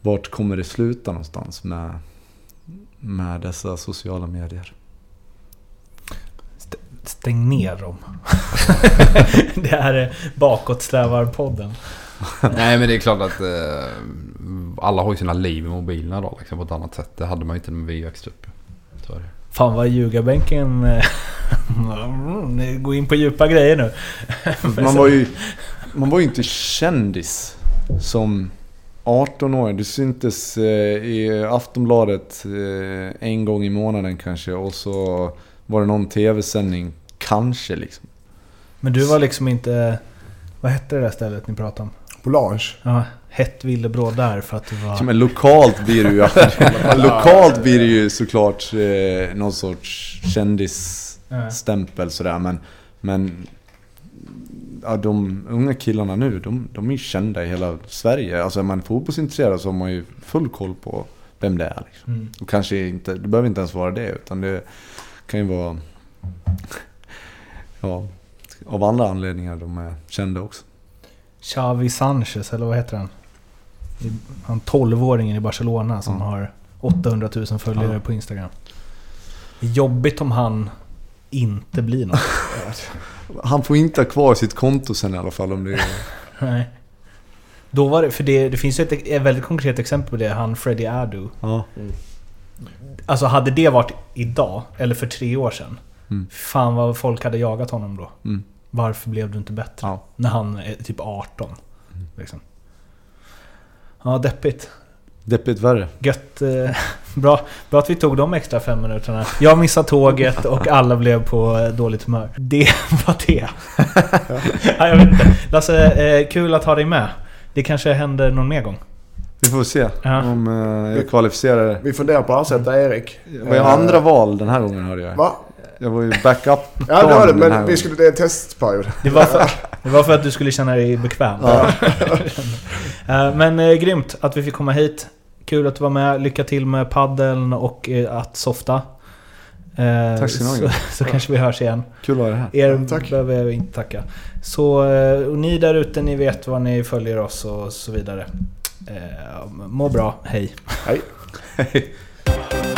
Vart kommer det sluta någonstans med, med dessa sociala medier? Stäng ner dem. det här är bakåtsträvarpodden. Nej men det är klart att eh, alla har ju sina liv i mobilerna då liksom, på ett annat sätt. Det hade man ju inte när vi växte upp. Så är det. Fan vad ljugarbänken... eh, Ni går in på djupa grejer nu. Man var ju, man var ju inte kändis som 18-åring. Du syntes eh, i Aftonbladet eh, en gång i månaden kanske och så var det någon tv-sändning. Kanske liksom. Men du var liksom inte... Vad hette det där stället ni pratade om? På lounge. Ja, hett villebråd där för att du var... Ja, men lokalt blir det ju, lokalt blir det ju såklart eh, någon sorts kändisstämpel sådär. Men, men ja, de unga killarna nu, de, de är ju kända i hela Sverige. Alltså är man fotbollsintresserad så har man ju full koll på vem det är. Liksom. Mm. Och kanske inte, det behöver inte ens vara det, utan det kan ju vara ja, av andra anledningar de är kända också. Xavi Sanchez, eller vad heter han? Han 12-åringen i Barcelona som Ja. har 800 000 följare Ja. på Instagram. Det är jobbigt om han inte blir något. Han får inte ha kvar sitt konto sen i alla fall om det är... Nej. Då var det, för det, det finns ju ett, ett väldigt konkret exempel på det. Han Freddie Adu. Ja. Alltså hade det varit idag, eller för tre år sedan. Mm. Fan vad folk hade jagat honom då. Mm. Varför blev du inte bättre? Ja. När han är typ 18. Liksom. Ja, deppigt. Deppigt värre. Gött. Eh, bra, bra att vi tog de extra fem minuterna. Jag missade tåget och alla blev på eh, dåligt humör. Det var det. ja, jag vet inte. Lasse, eh, kul att ha dig med. Det kanske händer någon mer gång. Vi får se Ja. om eh, jag kvalificerar. Vi funderar på att ersätta Erik. Det var ju andra val den här gången hörde jag. Va? Jag var ju backup Ja det var det, men vi skulle, det är en testperiod. Det var, för, det var för att du skulle känna dig bekväm. Ja. Eh, Men eh, grymt att vi fick komma hit. Kul att du var med. Lycka till med paddeln och eh, att softa. Eh, Tack ska ni ha, så, så kanske vi hörs igen. Kul att vara här. Er Ja, tack. behöver jag inte tacka. Så eh, ni där ute, ni vet var ni följer oss och så vidare. Eh, må bra, hej. Hej.